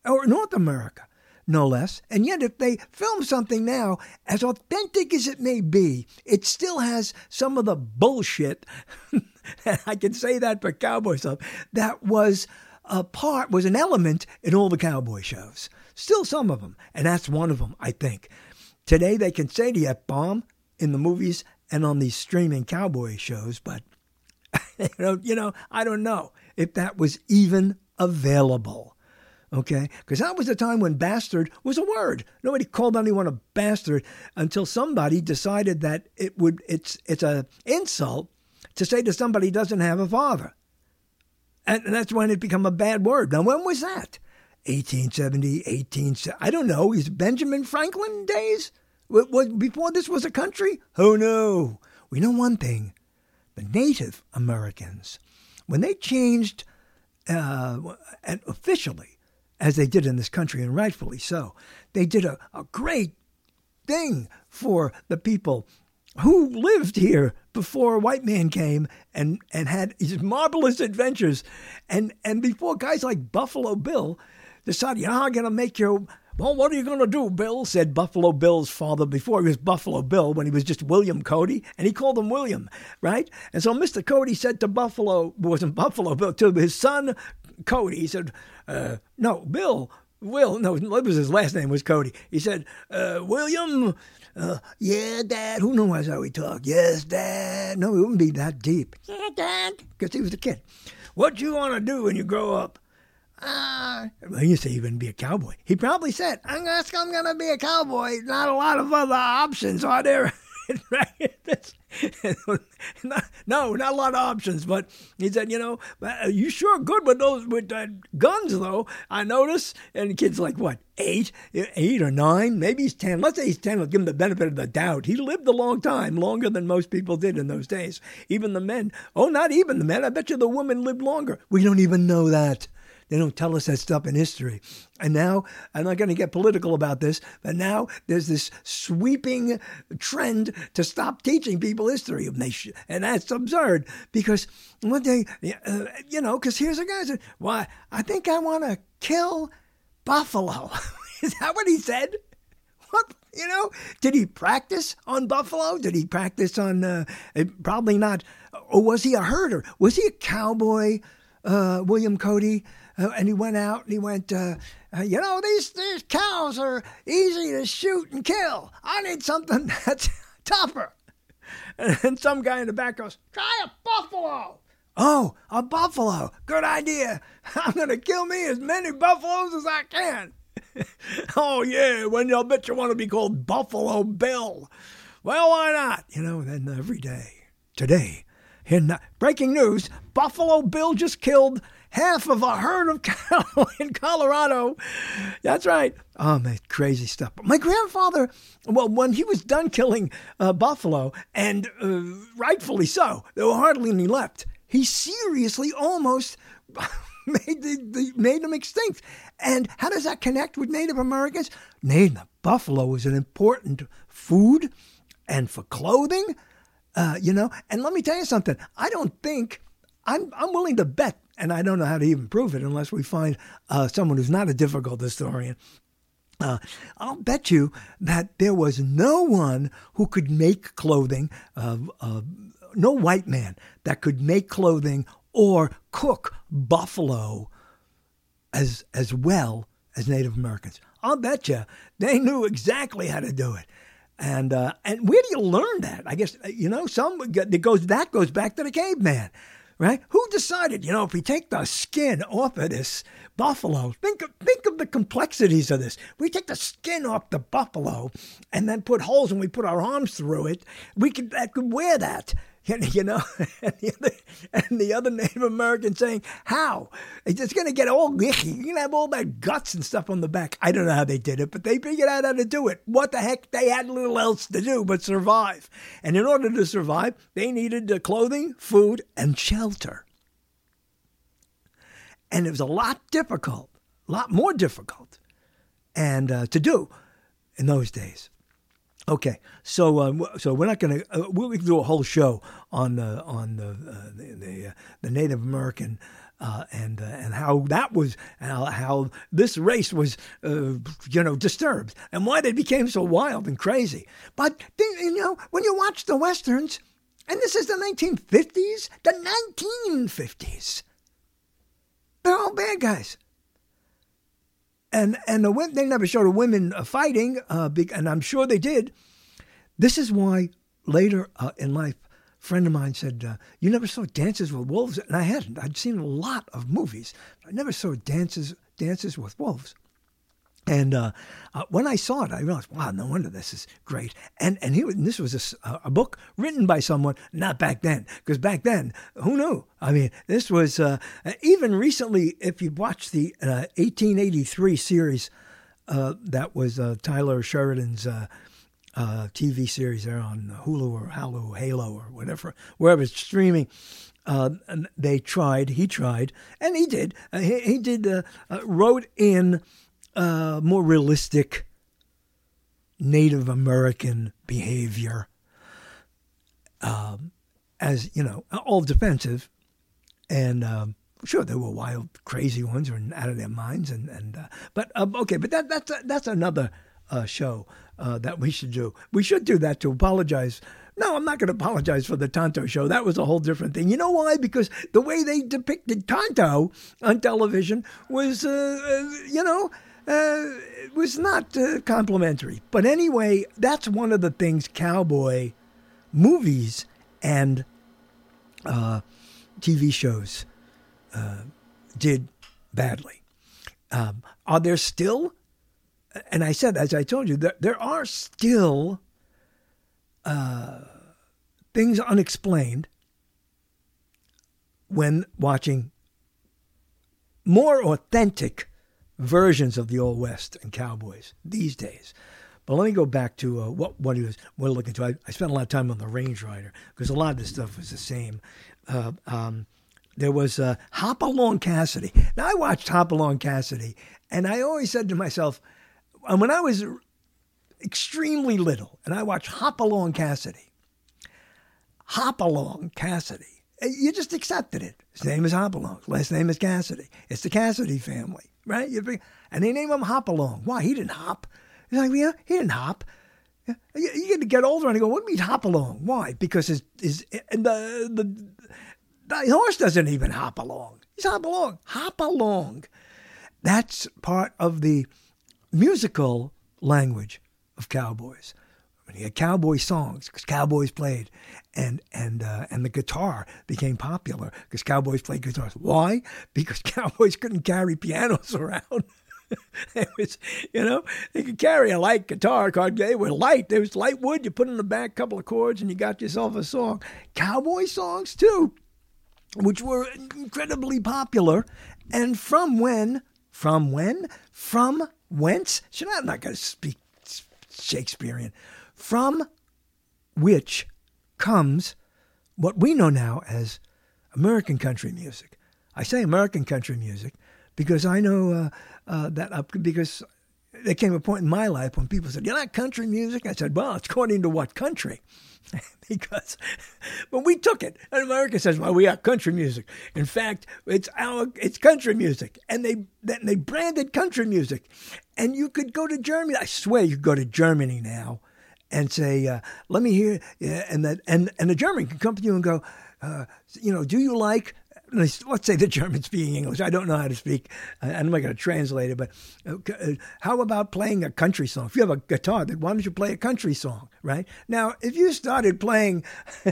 or North America no less. And yet, if they film something now, as authentic as it may be, it still has some of the bullshit I can say that for cowboy stuff, that was a part, was an element in all the cowboy shows. Still some of them, and that's one of them, I think. Today they can say the F bomb in the movies and on these streaming cowboy shows, but you know, you know, I don't know if that was even available. Okay, because that was the time when bastard was a word. Nobody called anyone a bastard until somebody decided that it would. It's it's a insult to say to somebody doesn't have a father. And that's when it became a bad word. Now, when was that? 1870, 18... I don't know. Is Benjamin Franklin days? Before this was a country? Oh, no. We know one thing. The Native Americans, when they changed, uh, officially, as they did in this country, and rightfully so, they did a, a great thing for the people who lived here before a white man came and, and had his marvelous adventures. And, and before guys like Buffalo Bill decided, you know, I'm going to make your. Well, what are you going to do, Bill? said Buffalo Bill's father before he was Buffalo Bill when he was just William Cody, and he called him William, right? And so Mr. Cody said to Buffalo, wasn't Buffalo Bill, to his son Cody, he said, uh, No, Bill, Will, no, what was his last name was Cody. He said, uh, William, uh, yeah, Dad. Who knows how he talked? Yes, Dad. No, it wouldn't be that deep. Yeah, Dad. Because he was a kid. What you want to do when you grow up? Uh, well, you say you're going to be a cowboy. He probably said, I'm going to be a cowboy. Not a lot of other options, are there? no, not a lot of options. But he said, you know, you sure good with those with uh, guns, though. I notice. And the kid's like, what, eight, eight or nine? Maybe he's ten. Let's say he's ten. Let's give him the benefit of the doubt. He lived a long time, longer than most people did in those days. Even the men. Oh, not even the men. I bet you the women lived longer. We don't even know that. They don't tell us that stuff in history. And now, I'm not going to get political about this, but now there's this sweeping trend to stop teaching people history. Of nation. And that's absurd because one day, uh, you know, because here's a guy said, Why, I think I want to kill Buffalo. Is that what he said? What? You know, did he practice on buffalo? Did he practice on, uh, probably not, or was he a herder? Was he a cowboy, uh, William Cody? Uh, and he went out and he went, uh, uh, you know, these, these cows are easy to shoot and kill. I need something that's tougher. And some guy in the back goes, try a buffalo. Oh, a buffalo. Good idea. I'm going to kill me as many buffaloes as I can. oh, yeah, when I'll bet you want to be called Buffalo Bill. Well, why not? You know, then every day. Today, in breaking news, Buffalo Bill just killed half of a herd of cattle in Colorado. That's right. Oh, man, crazy stuff. My grandfather, well, when he was done killing uh, buffalo, and uh, rightfully so, there were hardly any left, he seriously almost made the, the, made them extinct. And how does that connect with Native Americans? Native buffalo was an important food, and for clothing, uh, you know. And let me tell you something. I don't think I'm I'm willing to bet, and I don't know how to even prove it unless we find uh, someone who's not a difficult historian. Uh, I'll bet you that there was no one who could make clothing, uh, uh, no white man that could make clothing or cook buffalo as as well as Native Americans. I'll bet you they knew exactly how to do it. And uh, and where do you learn that? I guess you know some that goes that goes back to the caveman, right? Who decided? You know, if we take the skin off of this buffalo, think of, think of the complexities of this. We take the skin off the buffalo and then put holes and we put our arms through it. We could that could wear that. you know, and the, other, and the other Native American saying, How? It's going to get all icky. You're going to have all that guts and stuff on the back. I don't know how they did it, but they figured out how to do it. What the heck? They had little else to do but survive. And in order to survive, they needed uh, clothing, food, and shelter. And it was a lot difficult, a lot more difficult, and uh, to do in those days. Okay, so um, so we're not going to uh, we can do a whole show on the on the uh, the, the, uh, the, Native American uh, and uh, and how that was how, how this race was uh, you know disturbed and why they became so wild and crazy. But you know when you watch the westerns, and this is the 1950s, the 1950s, they're all bad guys and and the, they never showed women uh, fighting, uh, and I'm sure they did. This is why later uh, in life, a friend of mine said, uh, "You never saw Dances with Wolves," and I hadn't. I'd seen a lot of movies. I never saw Dances Dances with Wolves. And uh, uh, when I saw it, I realized, wow, no wonder this is great. And and, he, and this was a, a, book written by someone, not back then, because back then, who knew? I mean, this was uh, even recently. If you watch the 1883 uh, series, uh, that was uh, Taylor Sheridan's. TV series there on Hulu or Halo, Halo or whatever, wherever it's streaming. Uh, they tried, he tried, and he did. He, he, did, wrote in uh, more realistic Native American behavior um, as, you know, all defensive. And um, sure, there were wild, crazy ones or out of their minds. And, and uh, but uh, okay, but that, that's, that's another uh, show uh, that we should do. We should do that to apologize. No, I'm not going to apologize for the Tonto show. That was a whole different thing. You know why? Because the way they depicted Tonto on television was, uh, uh you know, uh, it was not uh, complimentary. But anyway, that's one of the things cowboy movies and uh, TV shows uh, did badly. Um, are there still, and I said, as I told you, there, there are still uh, things unexplained when watching more authentic versions of the Old West and cowboys these days. But let me go back to uh, what what he was we're looking to. I, I, spent a lot of time on the Range Rider because a lot of this stuff was the same. Uh, um, there was uh, Hopalong Cassidy. Now I watched Hopalong Cassidy, and I always said to myself, and when I was extremely little, and I watched Hopalong Cassidy, Hopalong Cassidy, eh, you just accepted it. His name is Hopalong. Last name is Cassidy. It's the Cassidy family right? And they name him Hopalong. Why? He didn't hop. He's like, yeah, he didn't hop. You, you get to get older and you go, what do you mean hop along? Why? Because his, his the, the, the horse doesn't even hop along. He's hop along. Hop along. That's part of the musical language of cowboys. When you had cowboy songs, because cowboys played, and and uh, and the guitar became popular because cowboys played guitars. Why? Because cowboys couldn't carry pianos around. it was, you know, they could carry a light guitar. They were light. There was light wood. You put in the back, couple of chords, and you got yourself a song. Cowboy songs too, which were incredibly popular. And from when? From when? From whence? So I'm not going to speak Shakespearean. From which comes what we know now as American country music. I say American country music because I know uh, uh, that uh, because there came a point in my life when people said, "You like country music?" I said, "Well, it's according to what country." because when we took it, and America says, "Well, we are country music." In fact, it's our it's country music, and they then they branded country music, and you could go to Germany. I swear, you go to Germany now, and say, uh, "Let me hear," and that and and the German can come to you and go, uh, "You know, do you like?" let's say the German speaking English. I don't know how to speak. I'm not going to translate it, but uh, how about playing a country song? If you have a guitar, then why don't you play a country song, right? Now, if you started playing,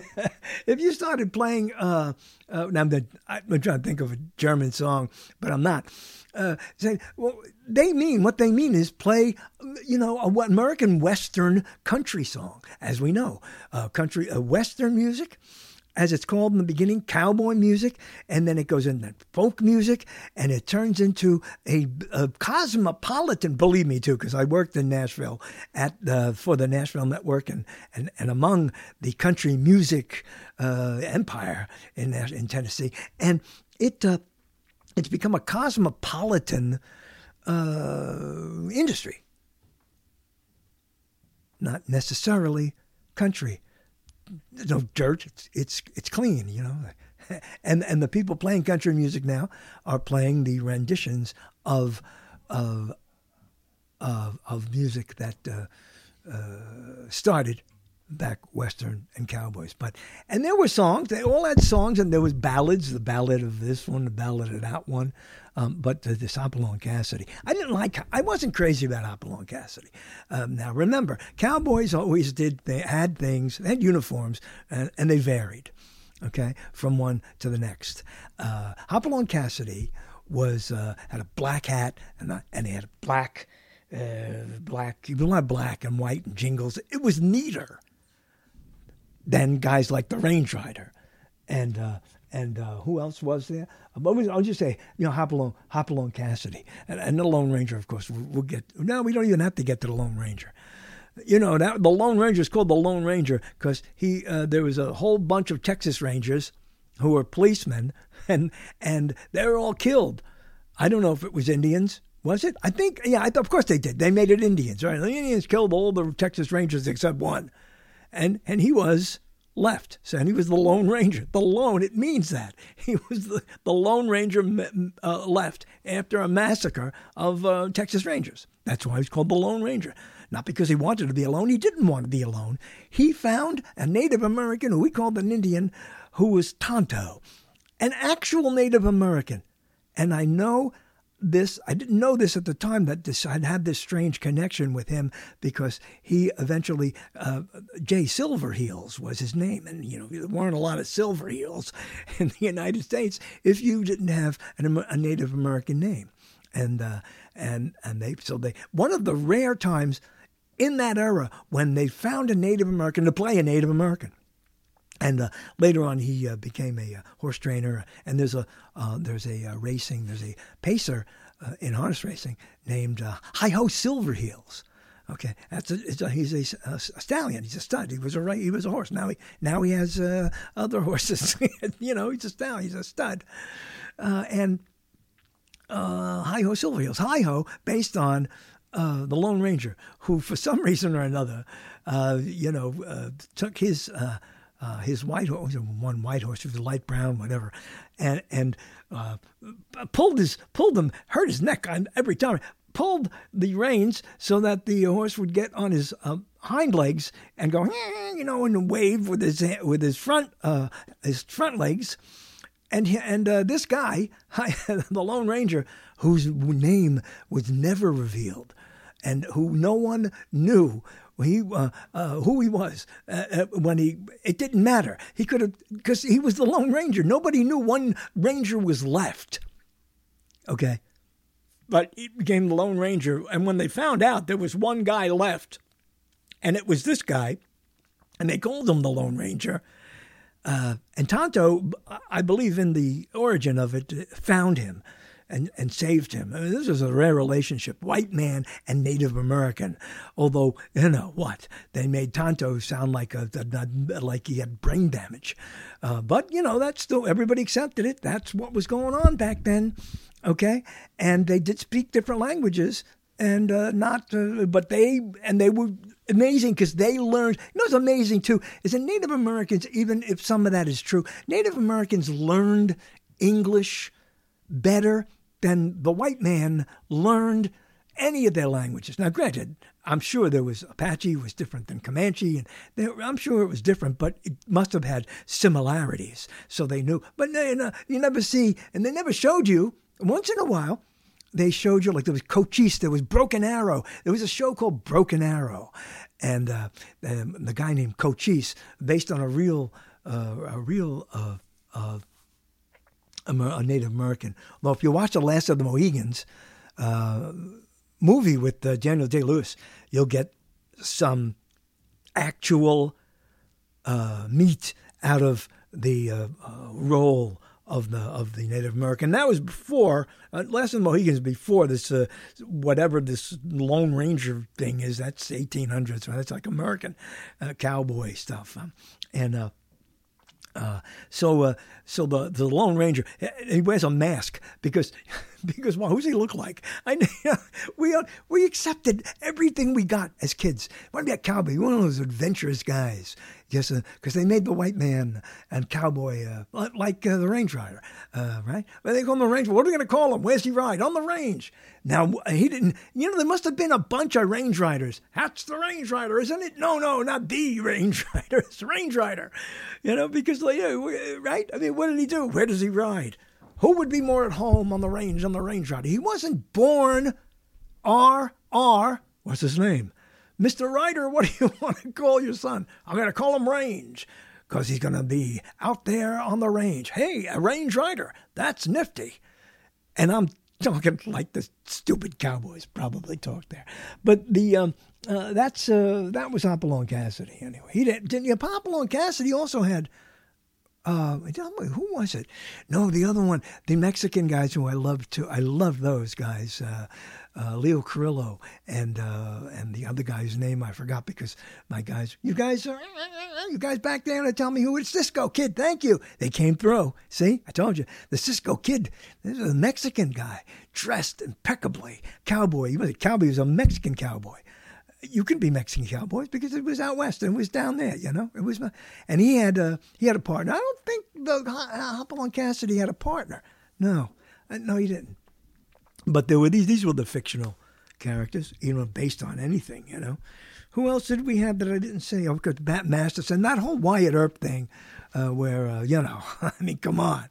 if you started playing, uh, uh, now I'm, the, I'm, trying to think of a German song, but I'm not. Uh, saying, well, they mean what they mean is play, you know, a American Western country song, as we know, uh, country, uh, Western music as it's called in the beginning, cowboy music, and then it goes into folk music, and it turns into a, a cosmopolitan. Believe me, too, because I worked in Nashville at for the Nashville Network, and and, and among the country music uh, empire in in Tennessee, and it uh, it's become a cosmopolitan uh, industry, not necessarily country no dirt. It's it's it's clean, you know. And and the people playing country music now are playing the renditions of of of, of music that uh, uh, started back western and cowboys. But and there were songs. They all had songs, and there was ballads. The ballad of this one, the ballad of that one. Um, but uh, this Hopalong Cassidy, I didn't like. I wasn't crazy about Hopalong Cassidy. Um, now remember, cowboys always did. They had things. They had uniforms, and, and they varied. Okay, from one to the next. Uh, Hopalong Cassidy was uh, had a black hat, and and he had a black. Uh, black, lot of black and white and jingles. It was neater than guys like the Range Rider, and uh, and uh, who else was there? I'll just say, you know, Hopalong, Cassidy, and, and the Lone Ranger, of course. We'll, we'll get. No, we don't even have to get to the Lone Ranger. You know, that the Lone Ranger is called the Lone Ranger because he uh, there was a whole bunch of Texas Rangers who were policemen, and and they were all killed. I don't know if it was Indians. Was it? I think, yeah, I, of course they did. They made it Indians, right? The Indians killed all the Texas Rangers except one. And and he was left. So he was the Lone Ranger. The lone, it means that. He was the, the Lone Ranger uh, left after a massacre of uh, Texas Rangers. That's why he's called the Lone Ranger. Not because he wanted to be alone, he didn't want to be alone. He found a Native American who we called an Indian who was Tonto, an actual Native American. And I know this I didn't know this at the time that this, I'd had this strange connection with him because he eventually uh, Jay Silverheels was his name, and you know there weren't a lot of Silverheels in the United States if you didn't have an, a Native American name, and uh, and and they so they one of the rare times in that era when they found a Native American to play a Native American. And uh, later on, he uh, became a uh, horse trainer. And there's a uh, there's a uh, racing there's a pacer uh, in harness racing named Hi Ho Silverheels. Okay, that's a, a, he's a, a, stallion. He's a stud. He was a. He was a horse. Now he now he has other horses. you know, he's a stallion. He's a stud. and Hi Ho Silverheels. Hi Ho, based on the Lone Ranger, who for some reason or another, you know, took his uh, his white horse, one white horse, was a light brown, whatever, and and uh, pulled his pulled him, hurt his neck every time. Pulled the reins so that the horse would get on his uh, hind legs and go, you know, and wave with his with his front uh, his front legs. And and uh, this guy, the Lone Ranger, whose name was never revealed, and who no one knew he uh, uh, who he was uh, uh, when he it didn't matter. He could have because he was the Lone Ranger. Nobody knew one Ranger was left. Okay, but he became the Lone Ranger, and when they found out there was one guy left, and it was this guy, and they called him the Lone Ranger. Uh, and Tonto, I believe in the origin of it, found him and, and saved him. I mean, this is a rare relationship, white man and Native American. Although you know what, they made Tonto sound like a, a like he had brain damage. Uh, but you know that's still everybody accepted it. That's what was going on back then. Okay, and they did speak different languages and uh, not, uh, but they and they were amazing because they learned. You know, what's amazing too is that Native Americans, even if some of that is true, Native Americans learned English better than the white man learned any of their languages. Now, granted, I'm sure there was Apache was different than Comanche, and there, I'm sure it was different, but it must have had similarities. So they knew. But you, know, you never see, and they never showed you. Once in a while, they showed you like there was Cochise, there was Broken Arrow. There was a show called Broken Arrow, and uh, um, the guy named Cochise, based on a real, uh, a real. Uh, uh a Native American. Well, if you watch The Last of the Mohicans uh, movie with uh, Daniel Day Lewis, you'll get some actual uh, meat out of the uh, role of the of the Native American. That was before uh, Last of the Mohicans. Before this, uh, whatever this Lone Ranger thing is, that's 1800s. So that's like American uh, cowboy stuff. Um, and uh, uh, so, uh, so the the Lone Ranger he wears a mask because because well, who's he look like? I we we accepted everything we got as kids. Want to be a cowboy? One of those adventurous guys. Yes, because uh, they made the white man and cowboy uh, like uh, the Range Rider, right? Well, they call him the Range. What are we going to call him? Where's he ride? On the range. Now he didn't. You know, there must have been a bunch of Range Riders. That's the Range Rider, isn't it? No, no, not the Range Rider. It's the Range Rider. You know, because like, right? I mean, what did he do? Where does he ride? Who would be more at home on the range on the Range Rider? He wasn't born R R. What's his name? Mr. Ryder, what do you want to call your son? I'm going to call him Range because he's going to be out there on the range. Hey, a Range Rider, that's nifty. And I'm talking like the stupid cowboys probably talk there. But the um, uh, that's uh, that was Hopalong Cassidy anyway. He didn't. didn't Hopalong Cassidy also had. Uh, who was it? No, the other one, the Mexican guys who I loved too. I loved those guys. Uh, uh, Leo Carrillo and uh, and the other guy's name I forgot because my guys, you guys are you guys back there to tell me who it's Cisco Kid. Thank you. They came through. See, I told you the Cisco Kid. This is a Mexican guy dressed impeccably, cowboy. He was a cowboy. He was a Mexican cowboy. You can be Mexican cowboys because it was out west and it was down there, you know. It was, and he had a he had a partner. I don't think the Hopalong Cassidy had a partner. No, uh, no, he didn't. But there were these these were the fictional characters, you know, based on anything, you know. Who else did we have that I didn't say? Oh, because Bat Masterson, that whole Wyatt Earp thing, uh, where uh, you know, I mean, come on,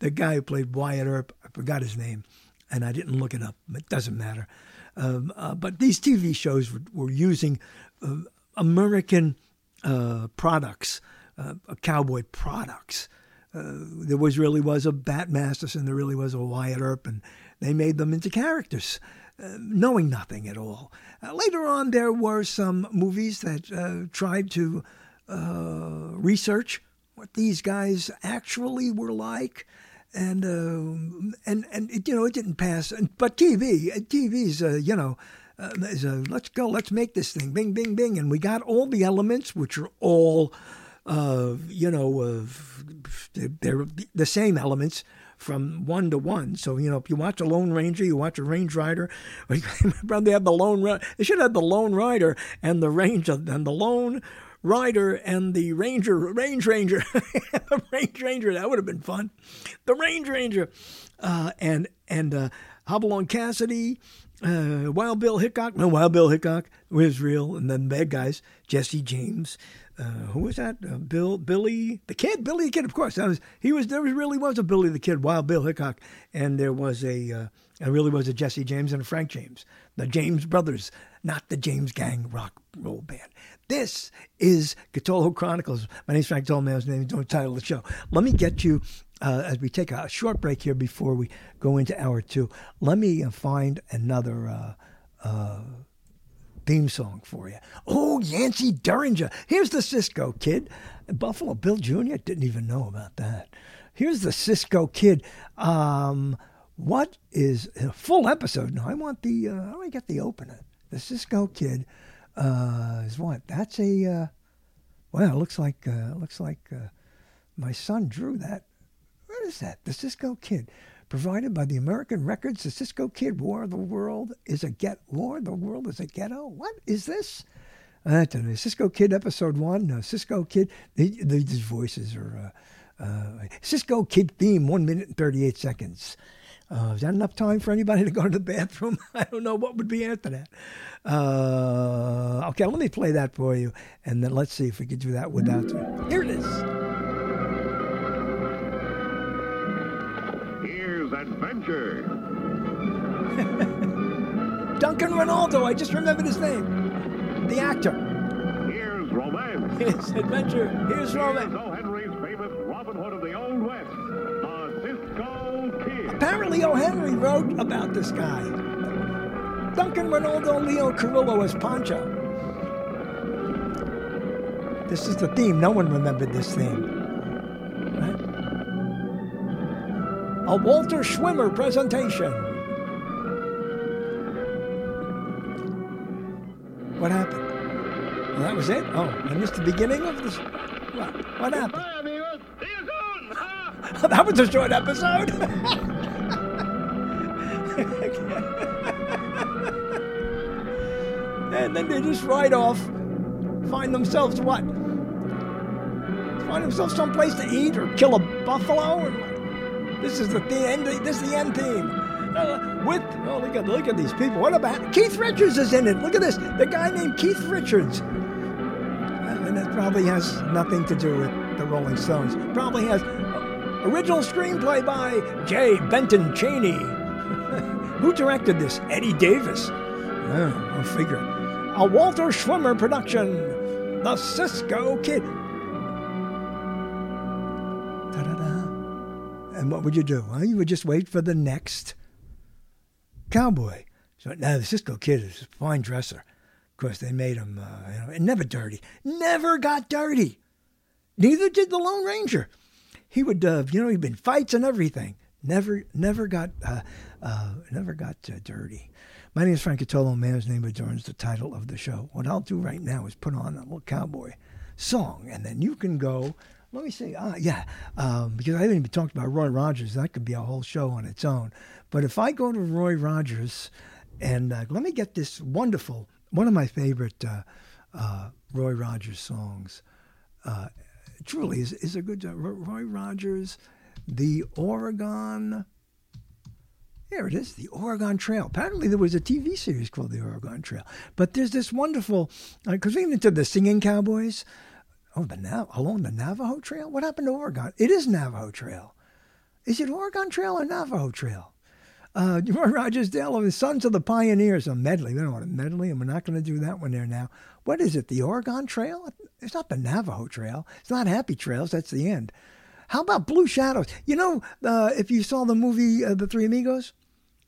the guy who played Wyatt Earp, I forgot his name, and I didn't look it up. It doesn't matter. Um, uh, but these TV shows were, were using uh, American uh, products, uh, cowboy products. there was really was a Bat Masterson, there really was a Wyatt Earp, and they made them into characters, uh, knowing nothing at all. Uh, later on, there were some movies that uh, tried to uh, research what these guys actually were like. And uh, and and it, you know it didn't pass. But TV, TV's uh, you know uh, a, let's go, let's make this thing, bing, bing, bing, and we got all the elements, which are all, you know, they're the same elements from one to one. So, you know, if you watch a Lone Ranger, you watch a Range Rider, or they have the Lone They should have the Lone Rider and the Range and the Lone Rider and the Ranger, Range Ranger, the Range Ranger. That would have been fun. The Range Ranger, uh, and and uh, Hopalong Cassidy, uh, Wild Bill Hickok. No, Wild Bill Hickok was real, and then bad guys, Jesse James, uh, who was that? Uh, Bill, Billy the Kid, Billy the Kid. Of course, was he was. There was, really was a Billy the Kid, Wild Bill Hickok, and there was a. Uh, there really was a Jesse James and a Frank James, the James brothers, not the James Gang rock roll band. This is Cthulhu Chronicles. My name's Frank Tolman's name. Don't title of the show. Let me get you. Uh, as we take a short break here before we go into hour two, let me uh, find another uh, uh theme song for you. Oh, Yancy Derringer. Here's the Cisco Kid. Buffalo Bill Jr. didn't even know about that. Here's the Cisco Kid. Um, What is a full episode? No, I want the. Uh, how do I get the opener? The Cisco Kid uh, is what? That's a. Uh, well, it looks like uh, looks like uh, my son drew that. What is that? The Cisco Kid, provided by the American Records. The Cisco Kid War of the World is a get war. The world is a ghetto. What is this? Uh, the Cisco Kid episode one. Uh, Cisco Kid. They, they, these voices are. Uh, uh, Cisco Kid theme, one minute and thirty-eight seconds. Uh, is that enough time for anybody to go to the bathroom? I don't know what would be after that. Uh, okay, let me play that for you, and then let's see if we can do that without. Here it is. Adventure. Duncan Renaldo. I just remembered his name. The actor. Here's romance. Here's adventure. Here's romance. Here's O. Henry's famous Robin Hood of the Old West, the Cisco Kid. Apparently, O. Henry wrote about this guy. Duncan Renaldo, Leo Carrillo as Pancho. This is the theme. No one remembered this theme. Right? A Walter Schwimmer presentation. What happened? Well, that was it? Oh, I missed the beginning of this. What, what happened? that was a short episode. and then they just ride off, find themselves what? Find themselves someplace to eat or kill a buffalo. Or? This is the, the end. This is the end theme. Uh, with oh look at look at these people. What about Keith Richards is in it? Look at this. The guy named Keith Richards. And that probably has nothing to do with the Rolling Stones. Probably has original screenplay by J. Benton Cheney. Who directed this? Eddie Davis. Oh, I'll figure. A Walter Schwimmer production. The Cisco Kid. And what would you do? Well, you would just wait for the next cowboy. So now the Cisco Kid is a fine dresser. Of course, they made him uh, you know, never dirty. Never got dirty. Neither did the Lone Ranger. He would, uh, you know, he'd been fights and everything. Never, never got, uh, uh, never got uh, dirty. My name is Frank Catolo. Man's name adorns the title of the show. What I'll do right now is put on a little cowboy song, and then you can go. Let me see. Ah, yeah, um, because I haven't even talked about Roy Rogers. That could be a whole show on its own. But if I go to Roy Rogers, and uh, let me get this wonderful, one of my favorite uh, uh, Roy Rogers songs. Uh, truly is, is a good job. Roy Rogers, the Oregon. There it is, the Oregon Trail. Apparently, there was a TV series called the Oregon Trail. But there's this wonderful, because uh, we into the singing cowboys. Oh, the Nav- along the Navajo Trail. What happened to Oregon? It is Navajo Trail. Is it Oregon Trail or Navajo Trail? Uh, Roy Rogers Dale of the Sons of the Pioneers, a medley. We don't want a medley, and we're not going to do that one there now. What is it? The Oregon Trail? It's not the Navajo Trail. It's not Happy Trails. That's the end. How about Blue Shadows? You know, uh, if you saw the movie uh, The Three Amigos,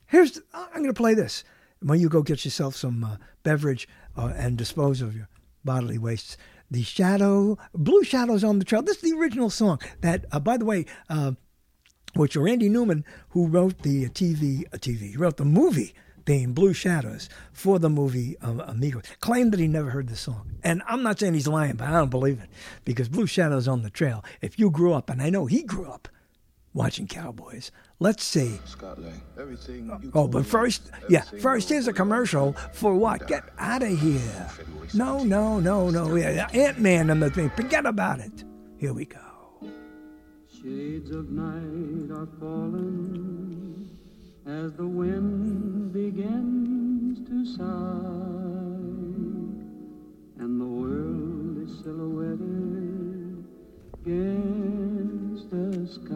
here's I'm going to play this. When you go get yourself some uh, beverage uh, and dispose of your bodily wastes, the shadow, Blue Shadows on the Trail. This is the original song. That, uh, by the way, uh, which Randy Newman, who wrote the TV, TV, he wrote the movie theme, Blue Shadows, for the movie um, Amigos, claimed that he never heard the song. And I'm not saying he's lying, but I don't believe it because Blue Shadows on the Trail, if you grew up, and I know he grew up watching Cowboys, let's see. Oh, but first, yeah, first here's a commercial for what? Get out of here. No, no, no, no. Yeah, Ant Man and the thing. Forget about it. Here we go. Shades of night are falling as the wind begins to sigh, and the world is silhouetted against the sky.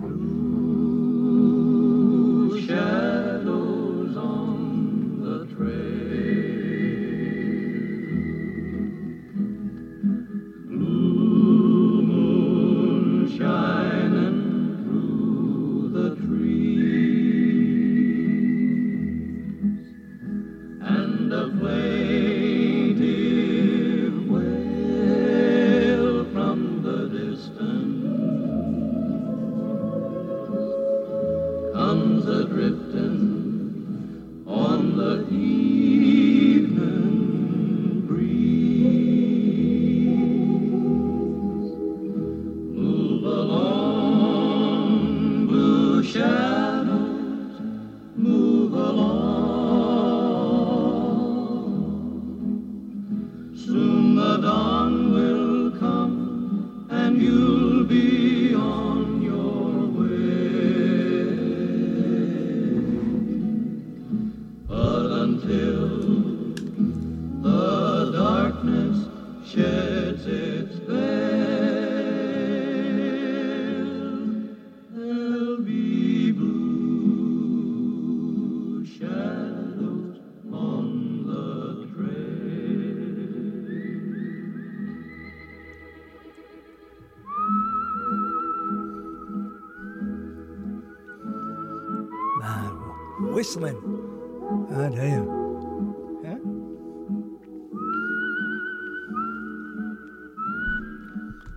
Blue shadows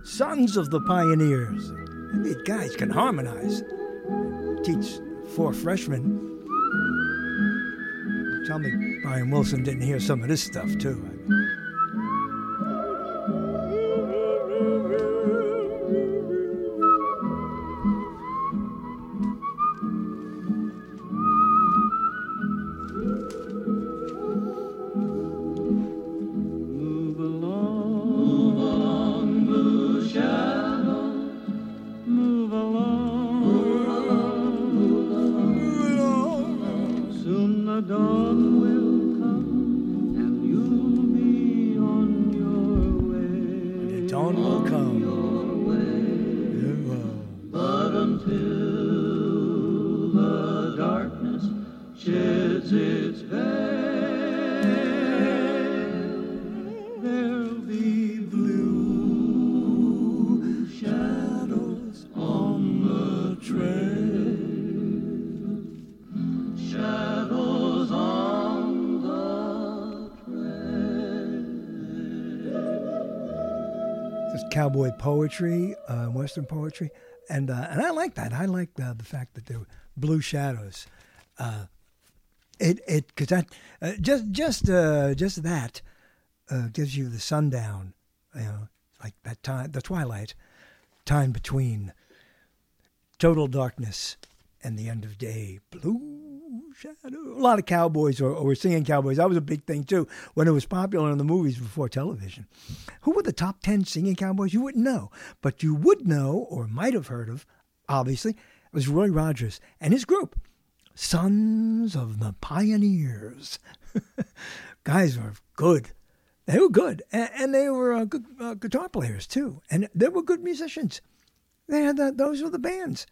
Sons of the Pioneers. These guys can harmonize. Teach four freshmen. Tell me Brian Wilson didn't hear some of this stuff too. Poetry, uh, Western poetry, and uh, and I like that. I like the fact that there were blue shadows. Uh, it it because that uh, just just uh, just that gives you the sundown, you know, like that time, the twilight, time between total darkness and the end of day. Blue shadow. A lot of cowboys or, or singing cowboys. That was a big thing too when it was popular in the movies before television. Who were the top 10 singing cowboys? You wouldn't know, but you would know or might have heard of, obviously, it was Roy Rogers and his group, Sons of the Pioneers. Guys were good. They were good, and, and they were uh, good uh, guitar players too, and they were good musicians. They had those were the bands,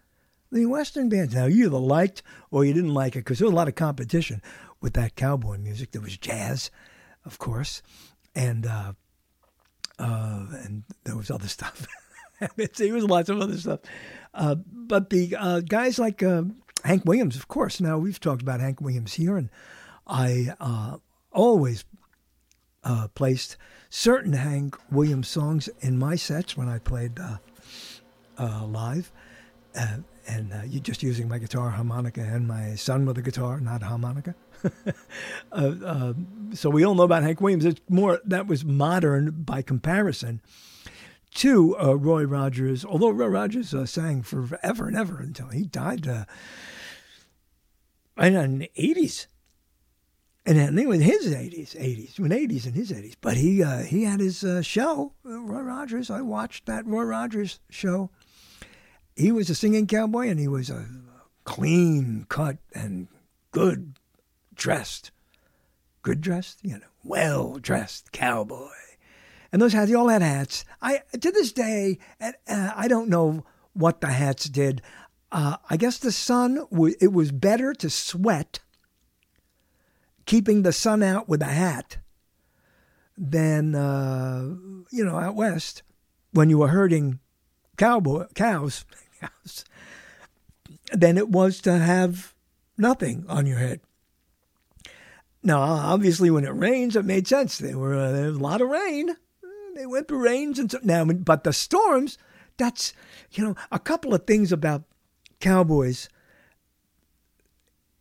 the Western bands. Now you either liked or you didn't like it because there was a lot of competition with that cowboy music. There was jazz, of course, and uh, uh, and there was other stuff. there was lots of other stuff, uh, but the uh, guys like uh, Hank Williams, of course. Now we've talked about Hank Williams here, and I uh, always placed certain Hank Williams songs in my sets when I played live. Uh, and uh, you're just using my guitar, harmonica, and my son with a guitar, not harmonica. uh, uh, so we all know about Hank Williams. It's more that was modern by comparison to uh, Roy Rogers. Although Roy Rogers uh, sang forever and ever until he died uh, in the 80s. And then they were his 80s, 80s, when 80s and his 80s. But he he had his show, Roy Rogers. I watched that Roy Rogers show. He was a singing cowboy, and he was a clean cut and good dressed, good dressed, you know, well dressed cowboy. And those hats, they all had hats. I to this day, uh, I don't know what the hats did. Uh, I guess the sun, it was better to sweat keeping the sun out with a hat than, uh, you know, out west when you were herding cowboy cows, cows than it was to have nothing on your head. Now, obviously, when it rains, it made sense. There were uh, there was a lot of rain. They went through rains and so, now, but the storms. That's you know a couple of things about cowboys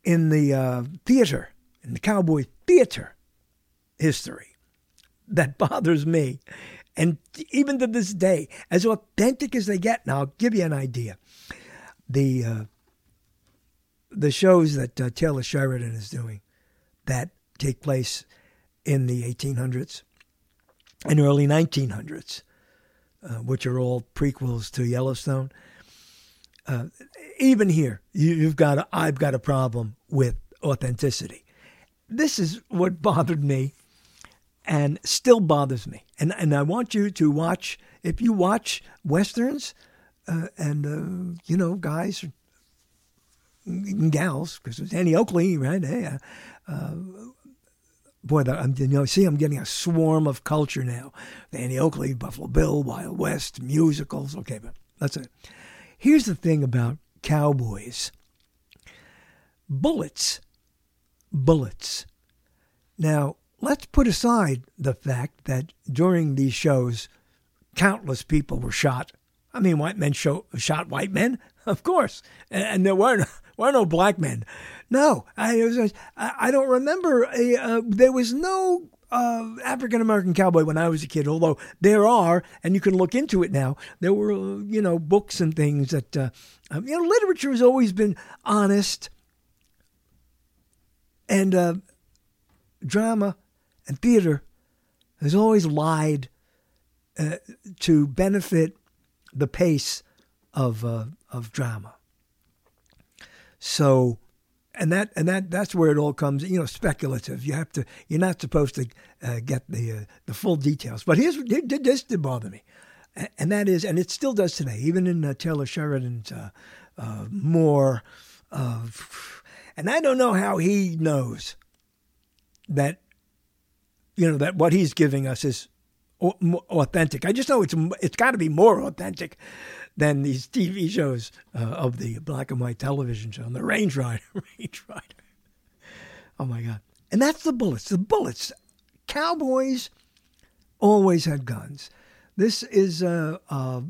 in the uh, theater, in the cowboy theater history that bothers me. And even to this day, as authentic as they get, now I'll give you an idea. The uh, the shows that uh, Taylor Sheridan is doing that take place in the 1800s and early 1900s, uh, which are all prequels to Yellowstone. Uh, even here, you, have got a, I've got a problem with authenticity. This is what bothered me, and still bothers me. And and I want you to watch. If you watch westerns, uh, and uh, you know, guys and gals, because it's Annie Oakley, right? Hey, uh, uh boy, I'm, you know, see, I'm getting a swarm of culture now. Annie Oakley, Buffalo Bill, Wild West, musicals. Okay, but that's it. Here's the thing about cowboys bullets. Bullets. Now, let's put aside the fact that during these shows, countless people were shot. I mean, white men show, shot white men, of course, and, and there were no, were no black men. No, I, was, I don't remember. A, uh, there was no uh, African American cowboy when I was a kid, although there are, and you can look into it now. There were, you know, books and things that, uh, um, you know, literature has always been honest, and uh, drama and theater has always lied uh, to benefit the pace of uh, of drama. So and that and that that's where it all comes. You know, speculative. You have to. You're not supposed to uh, get the uh, the full details. But here's this did bother me, and that is, and it still does today, even in uh, Taylor Sheridan's uh, more. and I don't know how he knows that. You know that what he's giving us is authentic. I just know it's it's got to be more authentic than these TV shows uh, of the black and white television show, the Range Rider, Range Rider. Oh my God! And that's the bullets. The bullets. Cowboys always had guns. This is uh, uh,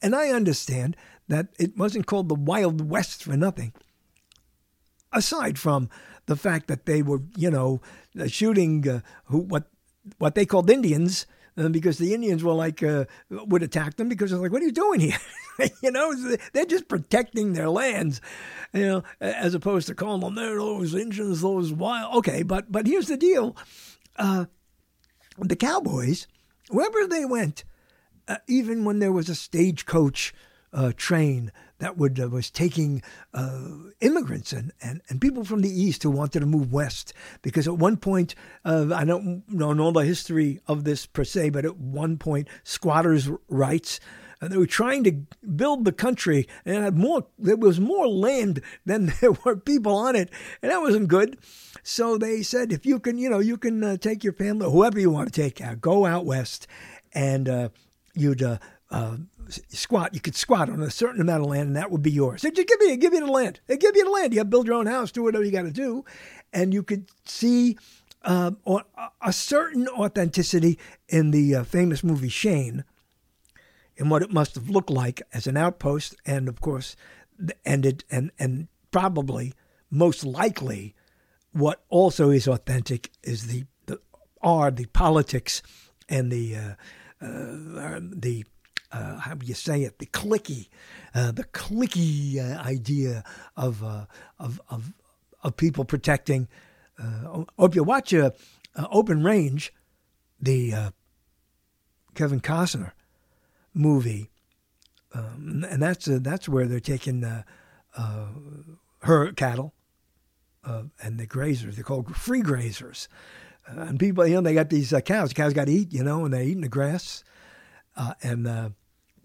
and I understand that it wasn't called the Wild West for nothing. Aside from the fact that they were, you know, shooting uh, who what what they called Indians uh, because the Indians were like uh, would attack them because they're like, "What are you doing here?" you know, they're just protecting their lands, you know, as opposed to calling them there those Indians, those wild. Okay, but but here's the deal: uh, the Cowboys, wherever they went, uh, even when there was a stagecoach uh, train that would uh, was taking uh, immigrants and, and, and people from the east who wanted to move west because at one point uh, I don't know, know the history of this per se, but at one point squatters' rights. And they were trying to build the country, and had more. There was more land than there were people on it, and that wasn't good. So they said, if you can, you know, you can uh, take your family, whoever you want to take out, go out west, and uh, you'd uh, uh, squat. You could squat on a certain amount of land, and that would be yours. They just give you, give you the land. They give you the land. You have build your own house, do whatever you got to do, and you could see uh, a certain authenticity in the uh, famous movie Shane, and what it must have looked like as an outpost, and of course, and it and and probably most likely, what also is authentic is the the are the politics and the uh, uh, the uh, how do you say it? The clicky, uh, the clicky uh, idea of, uh, of, of of people protecting. Uh, if you watch a, Open Range, the Kevin Costner movie, um, and that's that's where they're taking her cattle and the grazers. They're called free grazers. and people, you know, they got these cows. The cows got to eat, you know, and they're eating the grass. Uh, and uh,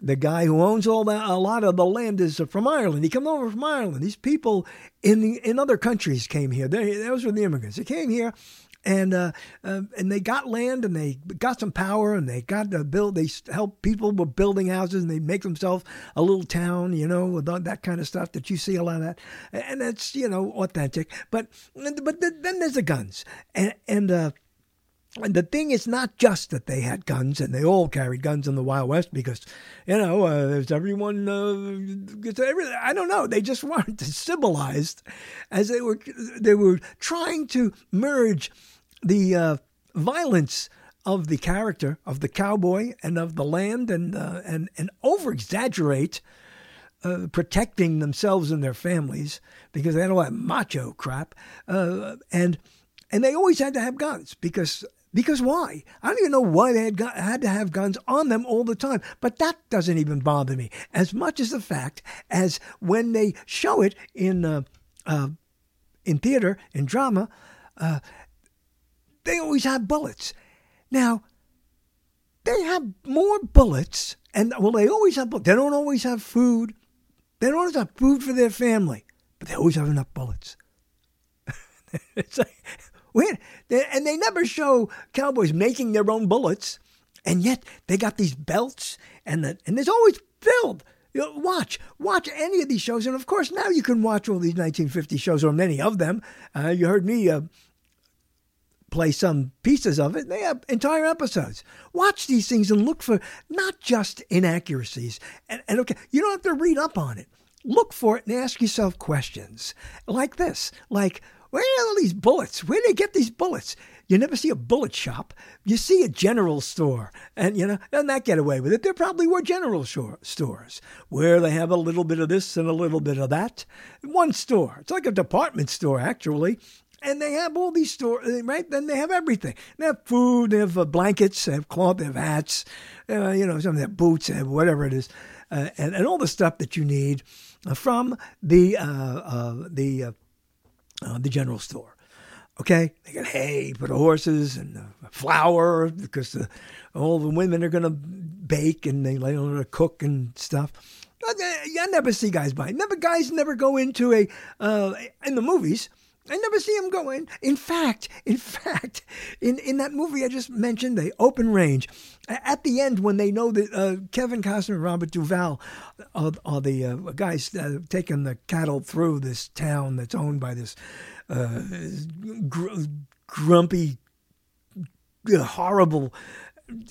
the guy who owns all that a lot of the land is from Ireland. He came over from Ireland. These people in the in other countries came here. They, those were the immigrants. They came here, and uh, uh, and they got land and they got some power and they got to build. They help people with building houses and they make themselves a little town. You know, with all that kind of stuff that you see a lot of that, and that's you know authentic. But but then there's the guns and and. Uh, and the thing is not just that they had guns and they all carried guns in the Wild West because, you know, uh, there's everyone, uh. I don't know. They just weren't civilized as they were, they were trying to merge the uh, violence of the character of the cowboy and of the land and, uh, and, and over exaggerate uh, protecting themselves and their families because they had all that macho crap. Uh, and, and they always had to have guns because because why? I don't even know why they had, got, had to have guns on them all the time. But that doesn't even bother me as much as the fact as when they show it in uh, uh, in theater in drama, uh, they always have bullets. Now they have more bullets, and well, they always have. Bullets. They don't always have food. They don't always have food for their family, but they always have enough bullets. it's like and they never show cowboys making their own bullets, and yet they got these belts, and the, and there's always filled. You know, watch, watch any of these shows, and of course now you can watch all these 1950 shows or many of them. Uh, you heard me uh, play some pieces of it. They have entire episodes. Watch these things and look for not just inaccuracies. And, and okay, you don't have to read up on it. Look for it and ask yourself questions like this, like where are all these bullets? Where do they get these bullets? You never see a bullet shop. You see a general store. And, you know, doesn't that get away with it? There probably were general stores where they have a little bit of this and a little bit of that. One store. It's like a department store, actually. And they have all these stores, right? Then they have everything. They have food, they have uh, blankets, they have cloth, they have hats, uh, you know, some of their boots, and whatever it is, uh, and, and all the stuff that you need from the, uh, uh, the, uh, uh, the general store. Okay, they got hay for the horses and uh, flour because the, all the women are to bake and they learn to cook and stuff. I never see guys buy. Never guys never go into a uh, in the movies. I never see him go in. Fact, in fact, in, in that movie I just mentioned, the open range, at the end when they know that uh, Kevin Costner and Robert Duvall are, are the uh, guys uh, taking the cattle through this town that's owned by this uh, gr- grumpy, horrible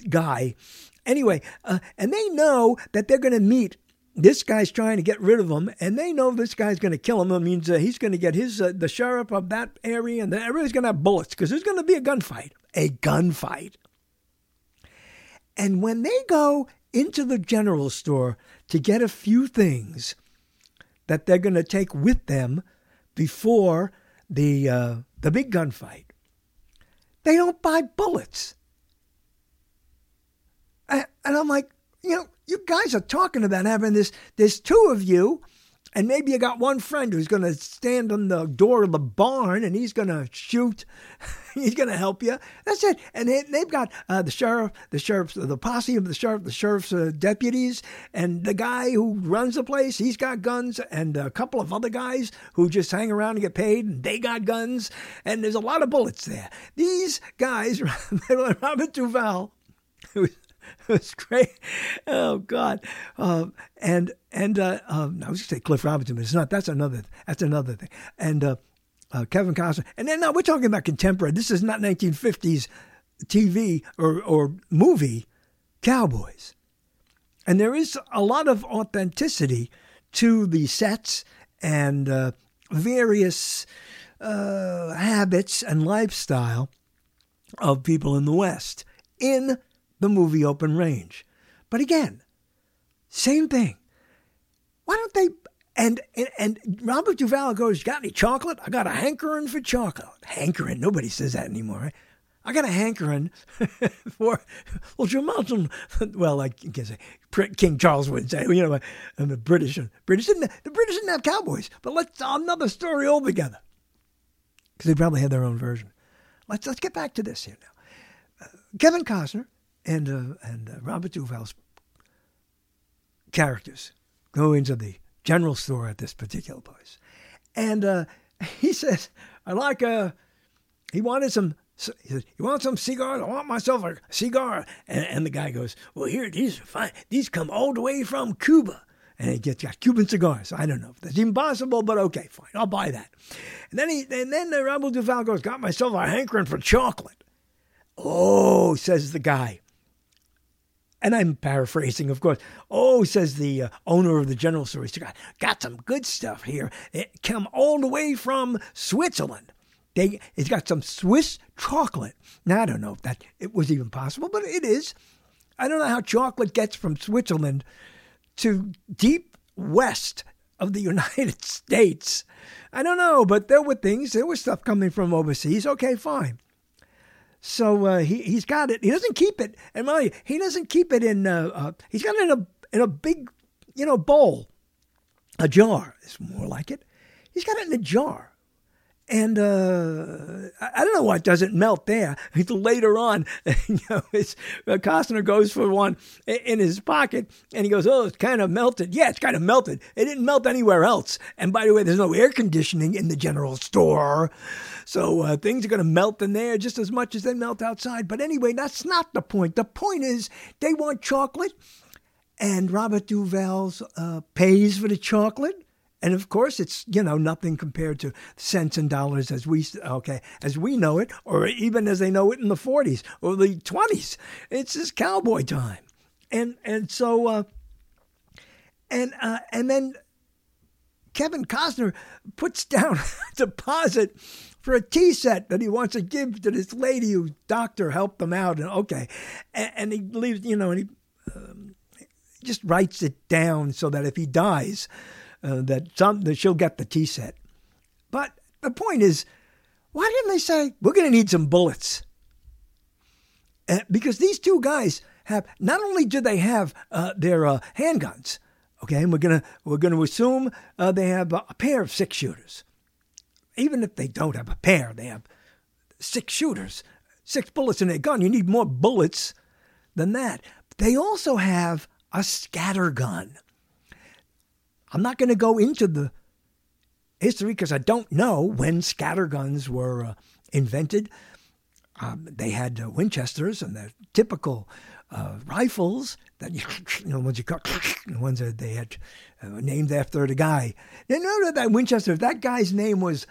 guy. Anyway, uh, and they know that they're going to meet this guy's trying to get rid of him, and they know this guy's going to kill him. That means uh, he's going to get his uh, the sheriff of that area, and everybody's going to have bullets because there's going to be a gunfight. A gunfight. And when they go into the general store to get a few things that they're going to take with them before the uh, the big gunfight, they don't buy bullets. And I'm like, you know, you guys are talking about having this. There's two of you, and maybe you got one friend who's going to stand on the door of the barn and he's going to shoot. he's going to help you. That's it. And they, have got uh, the sheriff, the sheriff's, the posse of the sheriff, the sheriff's uh, deputies, and the guy who runs the place. He's got guns, and a couple of other guys who just hang around and get paid, and they got guns. And there's a lot of bullets there. These guys, Robert Duvall, it was great. Oh God. Um, and and uh, um, I was going to say Cliff Robinson, but it's not. That's another. That's another thing. And uh, uh, Kevin Costner. And then now we're talking about contemporary. This is not 1950s TV or or movie cowboys. And there is a lot of authenticity to the sets and uh, various uh, habits and lifestyle of people in the West in the movie Open Range. But again, same thing. Why don't they? And and, and Robert Duvall goes, "Got any chocolate? I got a hankering for chocolate. Hankering? Nobody says that anymore. Right? I got a hankering for well, Jamal. Well, I say King Charles wouldn't say, you know, I'm the British. British didn't the British didn't have cowboys, but let's another story altogether because they probably had their own version. Let's let's get back to this here now. Uh, Kevin Costner and uh, and uh, Robert Duvall's characters go into the general store at this particular place, and uh, he says, "I like a." Uh, he wanted some. He says, "You want some cigars? I want myself a cigar." And, and the guy goes, "Well, here these are fine. These come all the way from Cuba." and he gets got Cuban cigars. I don't know if that's impossible, but okay, fine, I'll buy that. And then he and then the Robert Duvall goes, got myself a hankering for chocolate. Oh, says the guy. And I'm paraphrasing, of course. Oh, says the uh, owner of the general store, he's got, got some good stuff here. It come all the way from Switzerland. They, it's got some Swiss chocolate. Now, I don't know if that it was even possible, but it is. I don't know how chocolate gets from Switzerland to deep west of the United States. I don't know, but there were things, there was stuff coming from overseas. Okay, fine. So uh, he he's got it. He doesn't keep it, and my he doesn't keep it in. Uh, uh, he's got it in a in a big, you know, bowl, a jar. It's more like it. He's got it in a jar. And uh, I don't know why it doesn't melt there. Later on, you know, his, uh, Costner goes for one in his pocket, and he goes, "Oh, it's kind of melted." Yeah, it's kind of melted. It didn't melt anywhere else. And by the way, there's no air conditioning in the general store, so uh, things are going to melt in there just as much as they melt outside. But anyway, that's not the point. The point is they want chocolate, and Robert Duvall uh, pays for the chocolate and of course, it's you know nothing compared to cents and dollars as we okay as we know it, or even as they know it in the 40s or the 20s. It's just cowboy time, and and so uh, and uh, and then Kevin Costner puts down a deposit for a tea set that he wants to give to this lady whose doctor helped him out, and okay, and, and he leaves you know and he. Um, just writes it down so that if he dies, uh, that some that she'll get the tea set. But the point is, why didn't they say we're going to need some bullets? Uh, because these two guys have not only do they have uh, their uh, handguns, okay, and we're gonna we're gonna assume uh, they have a pair of six shooters. Even if they don't have a pair, they have six shooters, six bullets in their gun. You need more bullets than that. They also have a scatter gun. I'm not going to go into the history because I don't know when scatterguns were uh, invented. Um, they had uh, Winchesters and the typical uh, rifles that you, you know ones you call the ones that they had uh, named after the guy. You know that Winchester. That guy's name was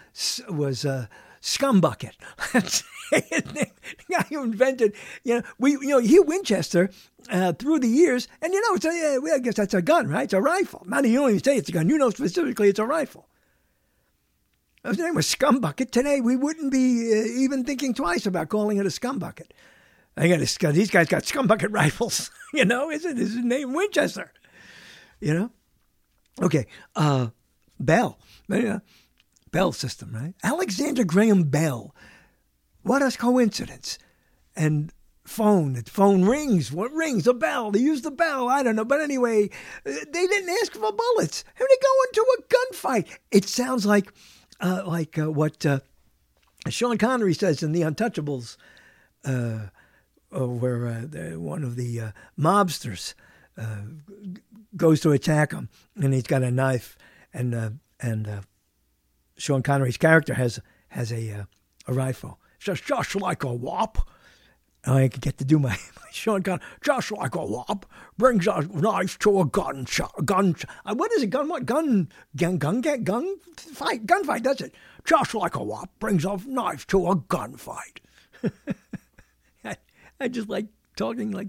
was uh, Scumbucket. the guy who invented, you know, we, you know, Hugh Winchester uh, through the years, and you know, it's a, I guess that's a gun, right? It's a rifle. Not you don't even say it's a gun. You know specifically it's a rifle. His name was Scumbucket. Today we wouldn't be uh, even thinking twice about calling it a scumbucket. I got a, these guys got scumbucket rifles. you know, is it is his name Winchester? You know, okay. Uh, Bell. Bell system, right? Alexander Graham Bell. What a coincidence! And phone. The phone rings. What rings? A bell. They use the bell. I don't know. But anyway, they didn't ask for bullets. How they go into a gunfight? It sounds like uh, like uh, what uh, Sean Connery says in The Untouchables, uh, uh, where uh, one of the mobsters goes to attack him, and he's got a knife, and and Sean Connery's character has has a a rifle. Just just like a wop. I could get to do my, my Sean Connery, just like a wop, brings a knife to a gun shot, gun, uh, what is it, gun, what, gun, gun, gun, gun, gun fight, gunfight, that's it. Just like a wop, brings a knife to a gunfight. I, I just like talking like,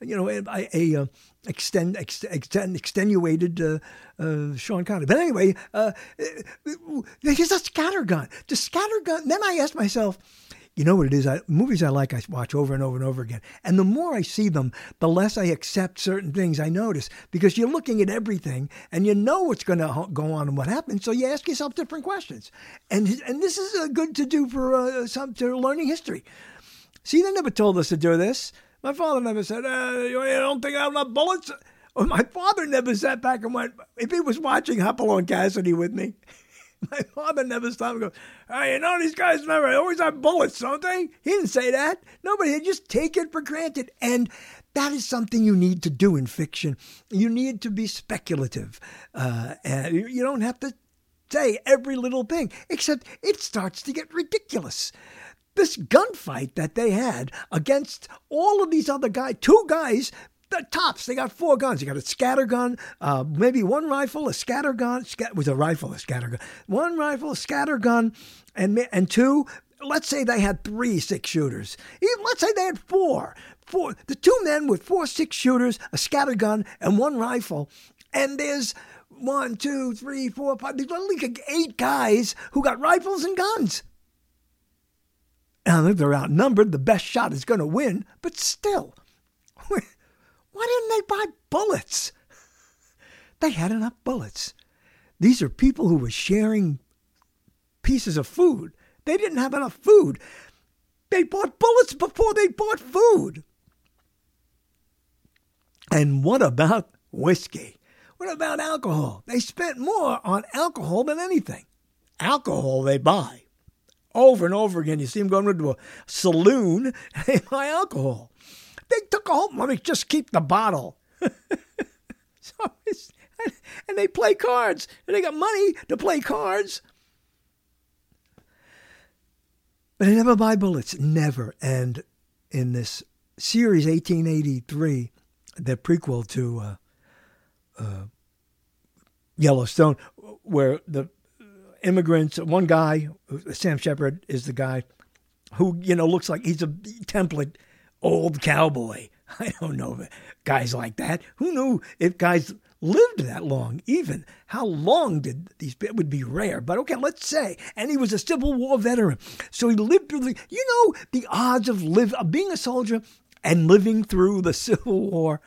you know, a, a extend, extend, extenuated uh, uh, Sean Connery. But anyway, uh, uh he's a scattergun. The scattergun, then I asked myself, you know what it is? I, movies I like, I watch over and over and over again. And the more I see them, the less I accept certain things I notice because you're looking at everything and you know what's going to go on and what happens. So you ask yourself different questions. And, and this is uh, good to do for uh, some to learning history. See, they never told us to do this. My father never said, uh, You don't think I have enough bullets? My father never sat back and went, If he was watching Hopalong Cassidy with me, My father never stopped and goes, you know, these guys never always have bullets, don't they? He didn't say that. Nobody, just take it for granted. And that is something you need to do in fiction. You need to be speculative. Uh, and you don't have to say every little thing, except it starts to get ridiculous this gunfight that they had against all of these other guys, two guys the tops. They got four guns. You got a scatter gun, uh, maybe one rifle, a scatter gun. Scat- was a rifle, a scatter gun. One rifle, a scatter gun, and and two let's say they had three six shooters. Even, let's say they had four. Four. The two men with four six shooters, a scatter gun, and one rifle. And there's one, two, three, four, five. There's only eight guys who got rifles and guns. And if they're outnumbered. The best shot is going to win. But still, why didn't they buy bullets? They had enough bullets. These are people who were sharing pieces of food. They didn't have enough food. They bought bullets before they bought food. And what about whiskey? What about alcohol? They spent more on alcohol than anything. Alcohol they buy. Over and over again, you see them going into a saloon and alcohol. They took a whole, let me just keep the bottle. so and they play cards and they got money to play cards. But they never buy bullets, never. And in this series, 1883, the prequel to uh, uh, Yellowstone, where the immigrants, one guy, Sam Shepard is the guy who, you know, looks like he's a template old cowboy. I don't know guys like that. Who knew if guys lived that long, even. How long did these, it would be rare, but okay, let's say. And he was a Civil War veteran. So he lived through the, you know, the odds of, live, of being a soldier and living through the Civil War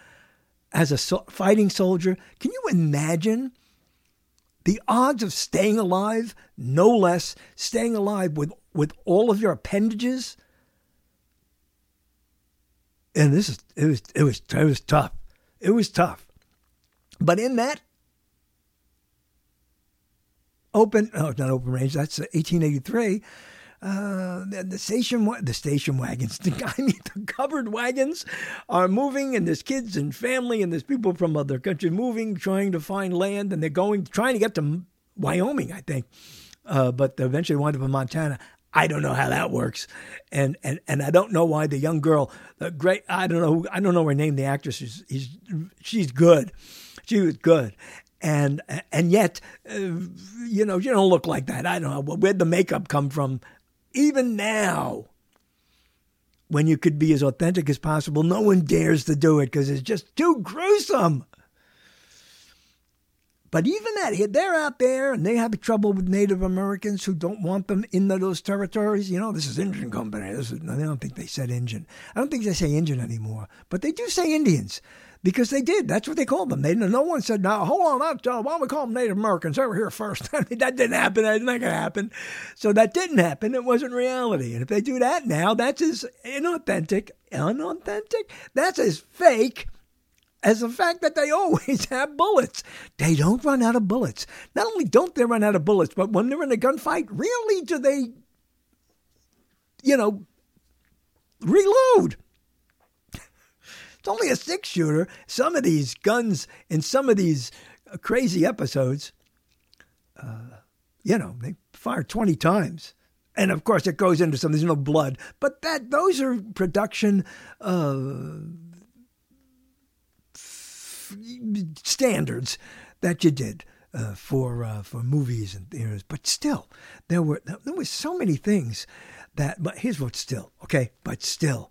as a so, fighting soldier. Can you imagine the odds of staying alive, no less, staying alive with, with all of your appendages? And this is it was it was it was tough. It was tough. But in that open, oh, not open range, that's 1883. Uh, the, the, station, the station wagons, the, I mean, the covered wagons are moving, and there's kids and family, and there's people from other countries moving, trying to find land, and they're going, trying to get to Wyoming, I think, uh, but eventually wind up in Montana. I don't know how that works, and and and I don't know why the young girl, the great, I don't know, I don't know her name. The actress is, she's good, she was good. And and yet, uh, you know, you don't look like that. I don't know where'd the makeup come from. Even now, when you could be as authentic as possible, no one dares to do it because it's just too gruesome. But even that, they're out there and they have trouble with Native Americans who don't want them in those territories. You know, this is Indian company. This is, I don't think they said Indian. I don't think they say Indian anymore, but they do say Indians because they did. That's what they called them. They no one said, "Now hold on, uh, why don't we call them Native Americans? They were here first. That didn't happen. That's not to happen. So that didn't happen. It wasn't reality. And if they do that now, that's as inauthentic, unauthentic. That's as fake as the fact that they always have bullets. They don't run out of bullets. Not only don't they run out of bullets, but when they're in a gunfight, really do they, you know, reload. It's only a six shooter. Some of these guns in some of these uh, crazy episodes, uh, you know, they fire 20 times. And of course, it goes into some, there's no blood. But that those are production uh, standards that you did. Uh, for uh, for movies and theaters, but still, there were there was so many things that. But here's what still okay, but still,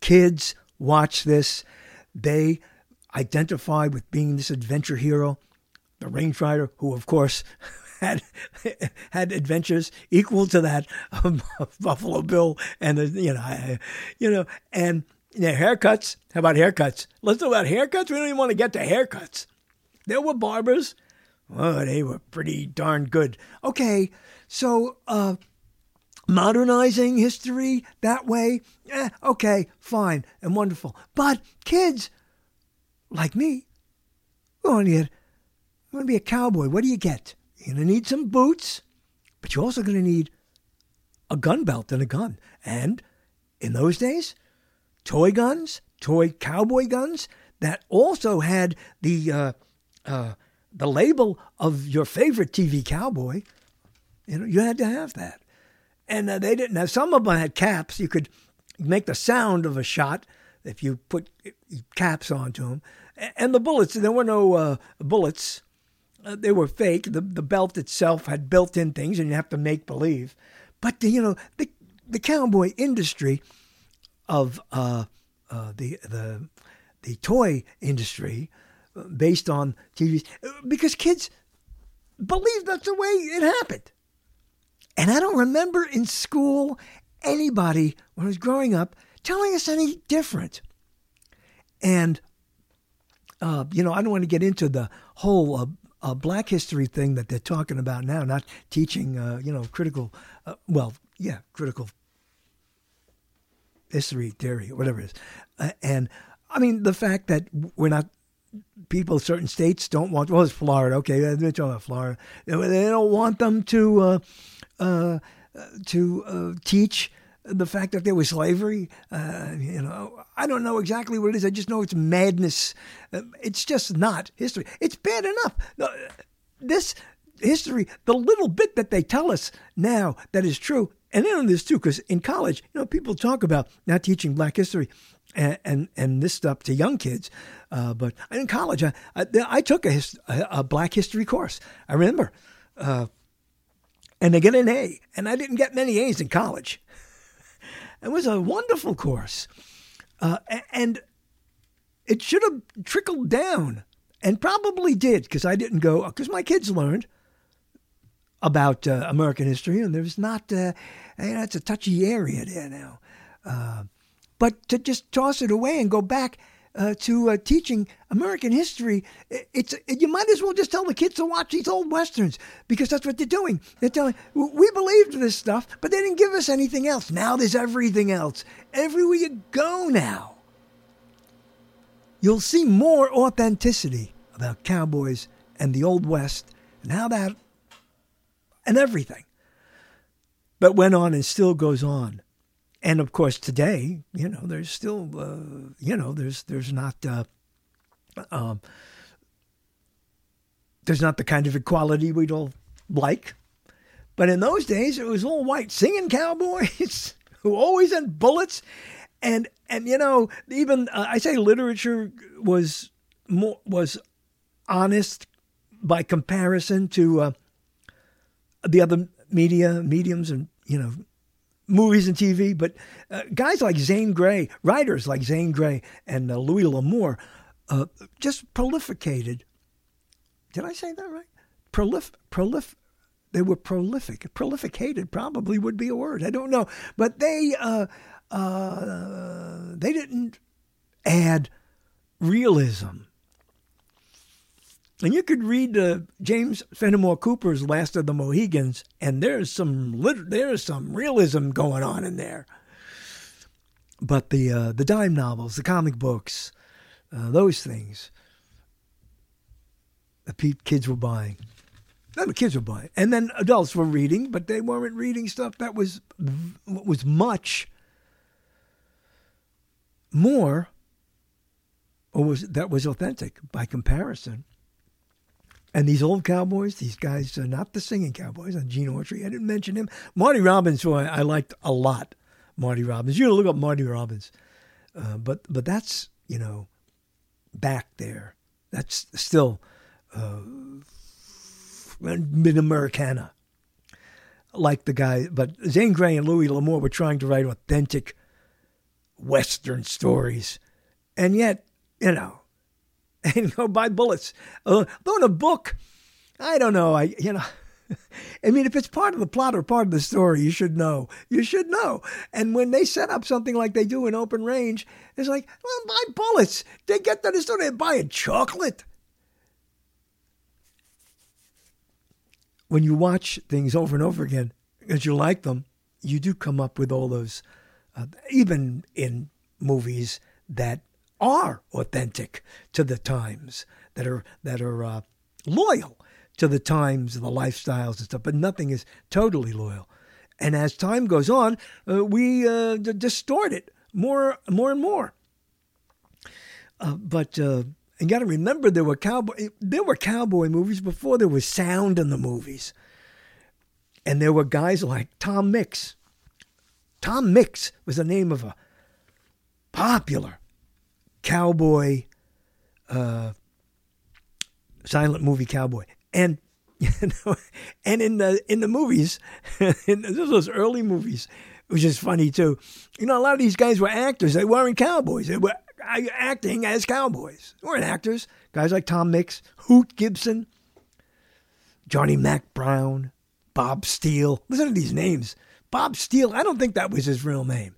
kids watch this. They identify with being this adventure hero, the range rider, who of course had had adventures equal to that of, Buffalo Bill and the you know you know and haircuts. How about haircuts? Let's talk about haircuts. We don't even want to get to haircuts. There were barbers. Oh, they were pretty darn good. Okay, so uh, modernizing history that way, eh, okay, fine and wonderful. But kids like me, we want to want to be a cowboy. What do you get? You're to need some boots, but you're also going to need a gun belt and a gun. And in those days, toy guns, toy cowboy guns that also had the uh, uh, the label of your favorite TV cowboy. You know, you had to have that and uh, they didn't have. Some of them had caps. You could make the sound of a shot if you put caps onto them. And the bullets, there were no uh, bullets. Uh, they were fake. The the belt itself had built-in things, and you have to make believe. But you know, the the cowboy industry of uh, uh, the the the toy industry uh, based on TV because kids believe that's the way it happened. And I don't remember in school anybody when I was growing up telling us any different. And uh, you know, I don't want to get into the whole uh, uh, Black History thing that they're talking about now, not teaching, uh, you know, critical, uh, well, yeah, critical history theory, whatever it is. Uh, and I mean, the fact that we're not, people, certain states don't want, well, it's Florida, okay, they're talking about Florida. They don't want them to, uh, uh, to uh, teach the fact that there was slavery. Uh, you know, I don't know exactly what it is. I just know it's madness. Uh, it's just not history. It's bad enough. Uh, this history, the little bit that they tell us now that is true, and then on this too, because in college, you know, people talk about not teaching Black history. And, and, and this stuff to young kids, uh, but in college I, I, I took a, a, a, Black history course. I remember, uh, and I get an A, and I didn't get many A's in college. It was a wonderful course. Uh, and it should have trickled down and probably did because I didn't go, because my kids learned about uh, American history and there's not, uh, you know, it's a touchy area there now. Uh, but to just toss it away and go back uh, to uh, teaching American history, it's you might as well just tell the kids to watch these old westerns because that's what they're doing. They're telling we believed this stuff, but they didn't give us anything else. Now there's everything else. Everywhere you go now, you'll see more authenticity about cowboys and the old west and how that and everything. But went on and still goes on and of course today, you know, there's still, uh, you know, there's there's not uh, um, there's not the kind of equality we'd all like. But in those days, it was all white singing cowboys who always had bullets, and and you know, even uh, I say literature was more was honest by comparison to uh, the other media mediums and you know movies and TV, but uh, guys like Zane Grey, writers like Zane Grey and uh, Louis L'Amour, uh, just prolificated. Did I say that right? Prolif, prolif. They were prolific. Prolificated probably would be a word. I don't know, but they uh, uh, they didn't add realism and you could read uh, James Fenimore Cooper's Last of the Mohicans, and there's some lit- there's some realism going on in there. But the uh, the dime novels, the comic books, uh, those things, the kids were buying. No, the kids were buying, and then adults were reading, but they weren't reading stuff that was was much more, or was that was authentic by comparison and these old cowboys, these guys are not the singing cowboys. On Gene Autry, I didn't mention him. Marty Robbins, who I, I liked a lot. Marty Robbins. You look up Marty Robbins. Uh, but but that's you know back there. That's still uh, mid Americana. Like the guy, but Zane Grey and Louis L'Amour were trying to write authentic Western stories, and yet you know and go buy bullets. Uh, though in a book, I don't know. I you know. I mean, if it's part of the plot or part of the story, you should know. You should know. And when they set up something like they do in Open Range, it's like, well, buy bullets. They get to the store, they're buying chocolate. When you watch things over and over again, because you like them, you do come up with all those, uh, even in movies that are authentic to the times, that are that are uh, loyal to the times and the lifestyles and stuff. But nothing is totally loyal. And as time goes on, uh, we uh, d- distort it more, more and more. Uh, but uh, you got to remember, there were cowboy there were cowboy movies before there was sound in the movies, and there were guys like Tom Mix. Tom Mix was the name of a popular cowboy, uh, silent movie cowboy, and you know, and in the in the movies, in those early movies, which is funny too. You know, a lot of these guys were actors. They weren't cowboys. They were acting as cowboys. They weren't actors. Guys like Tom Mix, Hoot Gibson, Johnny Mack Brown, Bob Steele. Listen to these names. Bob Steele. I don't think that was his real name.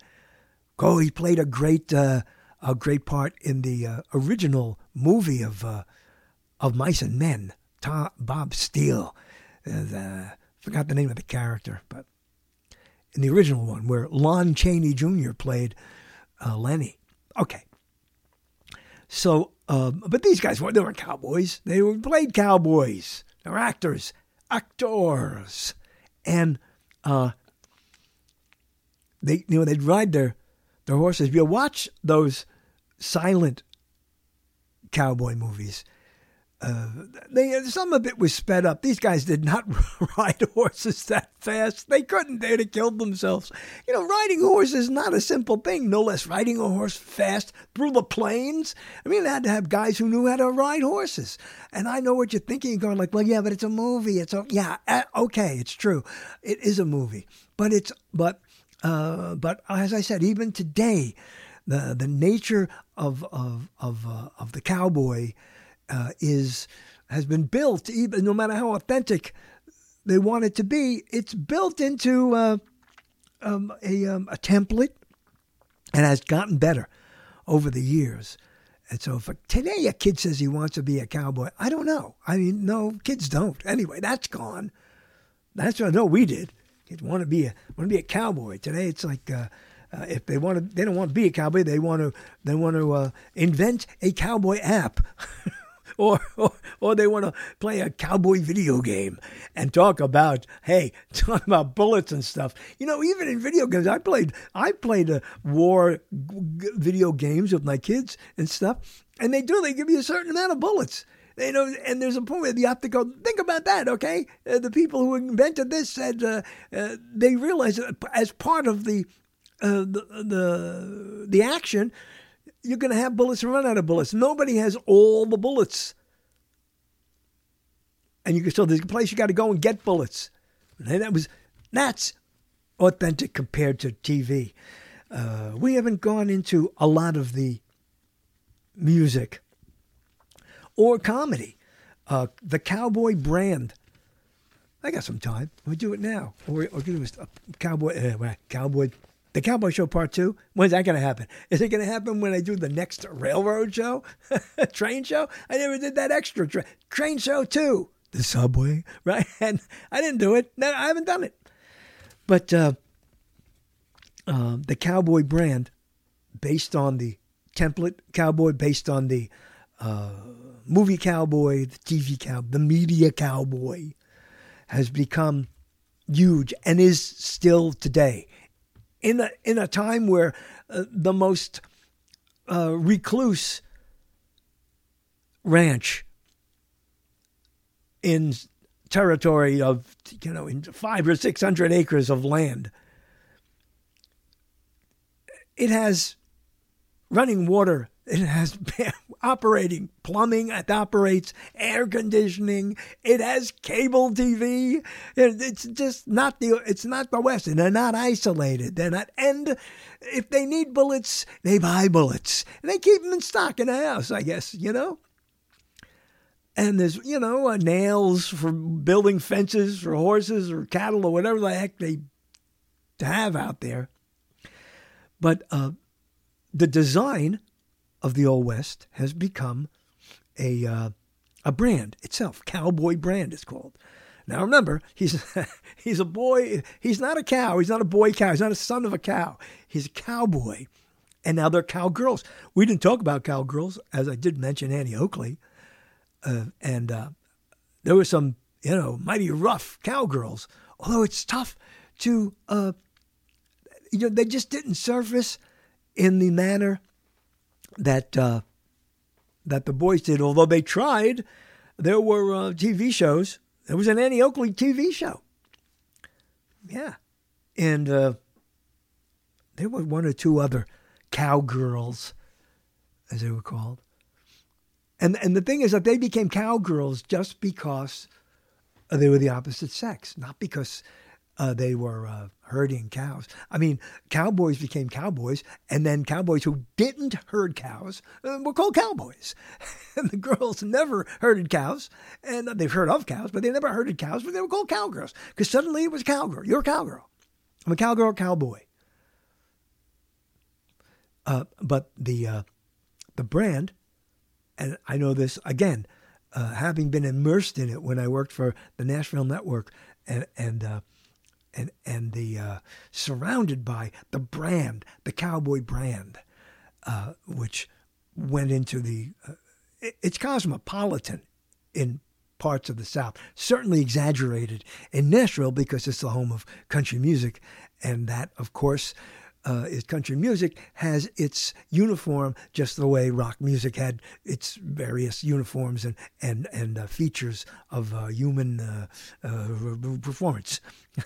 Oh, he played a great, uh, a great part in the uh, original movie of uh, of Mice and Men. Tom, Bob Steele. Uh, forgot the name of the character, but in the original one where Lon Chaney Jr. played uh, Lennie. Okay. So, um, but these guys weren't, they weren't cowboys. They were played cowboys. They were actors, actors. And uh, they, you know, they'd ride their, horses. If you watch those silent cowboy movies uh, they some of it was sped up. These guys did not ride horses that fast. They couldn't. They'd have killed themselves. You know, riding a horse is not a simple thing. No less riding a horse fast through the plains. I mean, they had to have guys who knew how to ride horses. And I know what you're thinking. You're going like, well, yeah, but it's a movie. It's a yeah, uh, okay, it's true. It is a movie, but it's but uh, but as I said, even today, the the nature of of of uh, of the cowboy uh, is has been built, even no matter how authentic they want it to be, it's built into uh, um, a, um, a template and has gotten better over the years. And so, if today a kid says he wants to be a cowboy, I don't know. I mean, no, kids don't. Anyway, that's gone. That's what I know we did. Kids want to be a want to be a cowboy. Today, it's like. Uh, uh, if they want to, they don't want to be a cowboy. They want to, they want to uh, invent a cowboy app. or, or, or they want to play a cowboy video game and talk about hey talk about bullets and stuff you know even in video games i played i played a war video games with my kids and stuff and they do they give you a certain amount of bullets you know, and there's a point where you have to go think about that. Okay, uh, the people who invented this said uh, uh, they realized as part of the, uh, the the the action, you're going to have bullets run out of bullets. Nobody has all the bullets. And you can so there's a place you got to go and get bullets. And that was that's authentic compared to TV. Uh, we haven't gone into a lot of the music or comedy. Uh, the cowboy brand. I got some time. We do it now. Or, or do a cowboy, uh, cowboy the Cowboy Show Part 2, when's that going to happen? Is it going to happen when I do the next railroad show? train show? I never did that extra tra- train show too. The subway, right? And I didn't do it. No, I haven't done it. But uh, uh, the Cowboy brand, based on the template Cowboy, based on the uh, movie Cowboy, the TV Cowboy, the media Cowboy, has become huge and is still today. In a, in a time where uh, the most uh, recluse ranch in territory of you know in five or six hundred acres of land it has running water it has operating plumbing. It operates air conditioning. It has cable TV. It's just not the. It's not the West, and they're not isolated. They're not. And if they need bullets, they buy bullets. And they keep them in stock in the house. I guess you know. And there's you know uh, nails for building fences for horses or cattle or whatever the heck they have out there. But uh, the design of the Old West has become a uh, a brand itself. Cowboy brand is called. Now remember, he's he's a boy. He's not a cow. He's not a boy cow. He's not a son of a cow. He's a cowboy. And now they're cowgirls. We didn't talk about cowgirls, as I did mention Annie Oakley, uh, and uh, there were some, you know, mighty rough cowgirls. Although it's tough to, uh, you know, they just didn't surface in the manner that uh, that the boys did. Although they tried, there were uh, TV shows. There was an Annie Oakley TV show. Yeah, and uh, there were one or two other cowgirls, as they were called. And and the thing is that they became cowgirls just because they were the opposite sex, not because uh, they were uh, herding cows. I mean, cowboys became cowboys, and then cowboys who didn't herd cows uh, were called cowboys. and the girls never herded cows, and they've heard of cows, but they never herded cows, but they were called cowgirls because suddenly it was cowgirl. You're a cowgirl. I'm a cowgirl, cowboy. Uh, but the uh, the brand, and I know this again, uh, having been immersed in it when I worked for the Nashville Network, and and and and the uh, surrounded by the brand, the cowboy brand, uh, which went into the it, it's cosmopolitan in parts of the South, certainly exaggerated in Nashville because it's the home of country music, and that of course uh, is country music has its uniform just the way rock music had its various uniforms and and and uh, features of uh, human uh, uh, performance.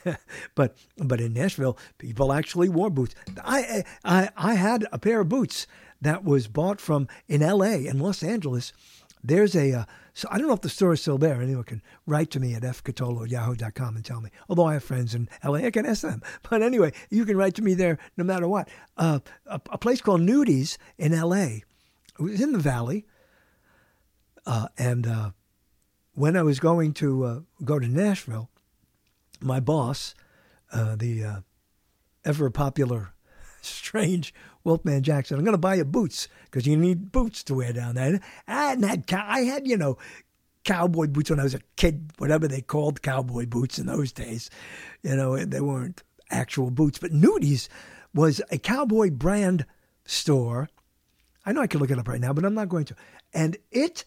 but but in Nashville, people actually wore boots. I I I had a pair of boots that was bought from in L.A. in Los Angeles. There's a uh, so I don't know if the store is still there. Anyone can write to me at fcatolo at yahoo.com and tell me. Although I have friends in LA, I can ask them. But anyway, you can write to me there no matter what. Uh, a, a, place called Nudies in LA. It was in the valley. Uh, and uh, when I was going to uh, go to Nashville, my boss, uh, the uh, ever popular, strange Wolfman Jackson, I'm going to buy you boots because you need boots to wear down there. I hadn't had, I had, you know, cowboy boots when I was a kid, whatever they called cowboy boots in those days. You know, they weren't actual boots. But Nudies was a cowboy brand store. I know I can look it up right now, but I'm not going to. And it,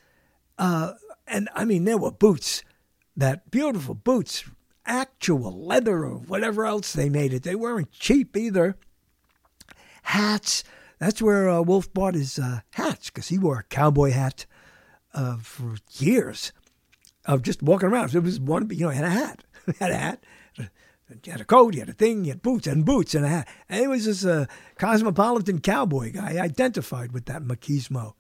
uh, and I mean, there were boots, that beautiful boots, actual leather or whatever else they made it. They weren't cheap either hats. That's where uh, Wolf bought his uh, hats because he wore a cowboy hat uh, for years of just walking around. It was one, you know, he had a hat, had a hat, he had a coat, he had a thing, he had boots and boots and a hat. And he was this uh, cosmopolitan cowboy guy. Identified with that machismo.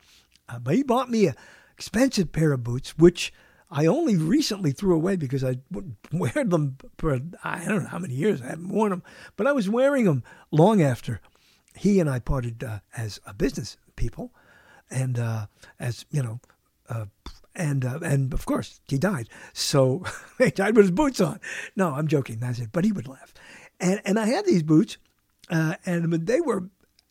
Uh, but he bought me an expensive pair of boots, which I only recently threw away because I wear them for I don't know how many years. I haven't worn them, but I was wearing them long after he and I parted uh, as a business people, and uh, as you know, uh, and uh, and of course he died. So he died with his boots on. No, I'm joking. That's it. But he would laugh, and and I had these boots, uh, and they were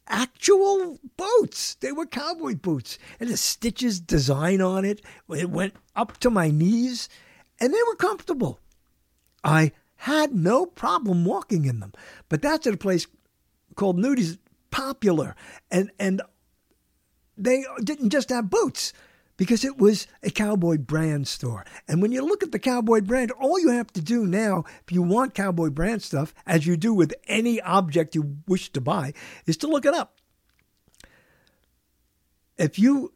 actual boots. They were cowboy boots, and the stitches design on it. It went up to my knees, and they were comfortable. I had no problem walking in them. But that's at a place called Nudies popular. And, and they didn't just have boots because it was a cowboy brand store. And when you look at the cowboy brand, all you have to do now, if you want cowboy brand stuff, as you do with any object you wish to buy, is to look it up. If you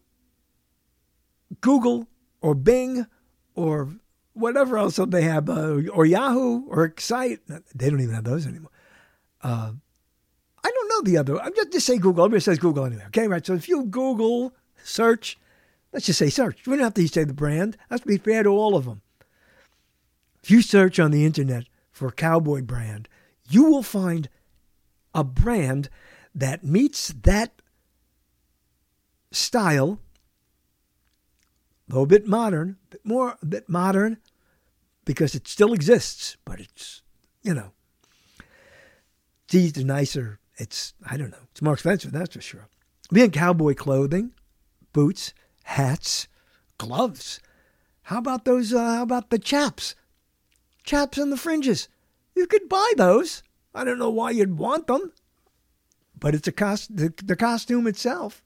Google or Bing or whatever else they have, uh, or Yahoo or Excite, they don't even have those anymore. Uh, I don't know the other. I'm just, just say Google. Everybody says Google anyway. Okay, right. So if you Google search, let's just say search. We don't have to say the brand. That's to be fair to all of them. If you search on the internet for cowboy brand, you will find a brand that meets that style, though a bit modern, a bit more, a bit modern, because it still exists, but it's, you know, it's nicer it's, I don't know, it's more expensive, that's for sure. Being cowboy clothing, boots, hats, gloves. How about those, uh, how about the chaps? Chaps and the fringes. You could buy those. I don't know why you'd want them, but it's a cost, the, the costume itself.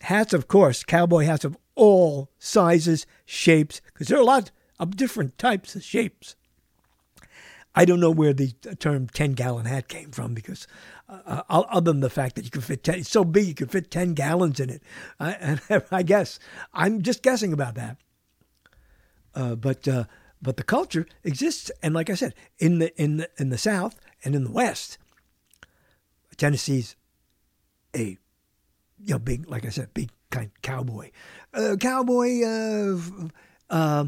Hats, of course, cowboy hats of all sizes, shapes, because there are a lot of different types of shapes. I don't know where the term 10 gallon hat came from because, uh, uh other than the fact that you can fit 10, it's so big you can fit 10 gallons in it. I, I guess I'm just guessing about that. Uh, but, uh, but the culture exists. And like I said, in the, in the, in the South and in the West, Tennessee's a, you know, big, like I said, big kind of cowboy, uh, cowboy, uh,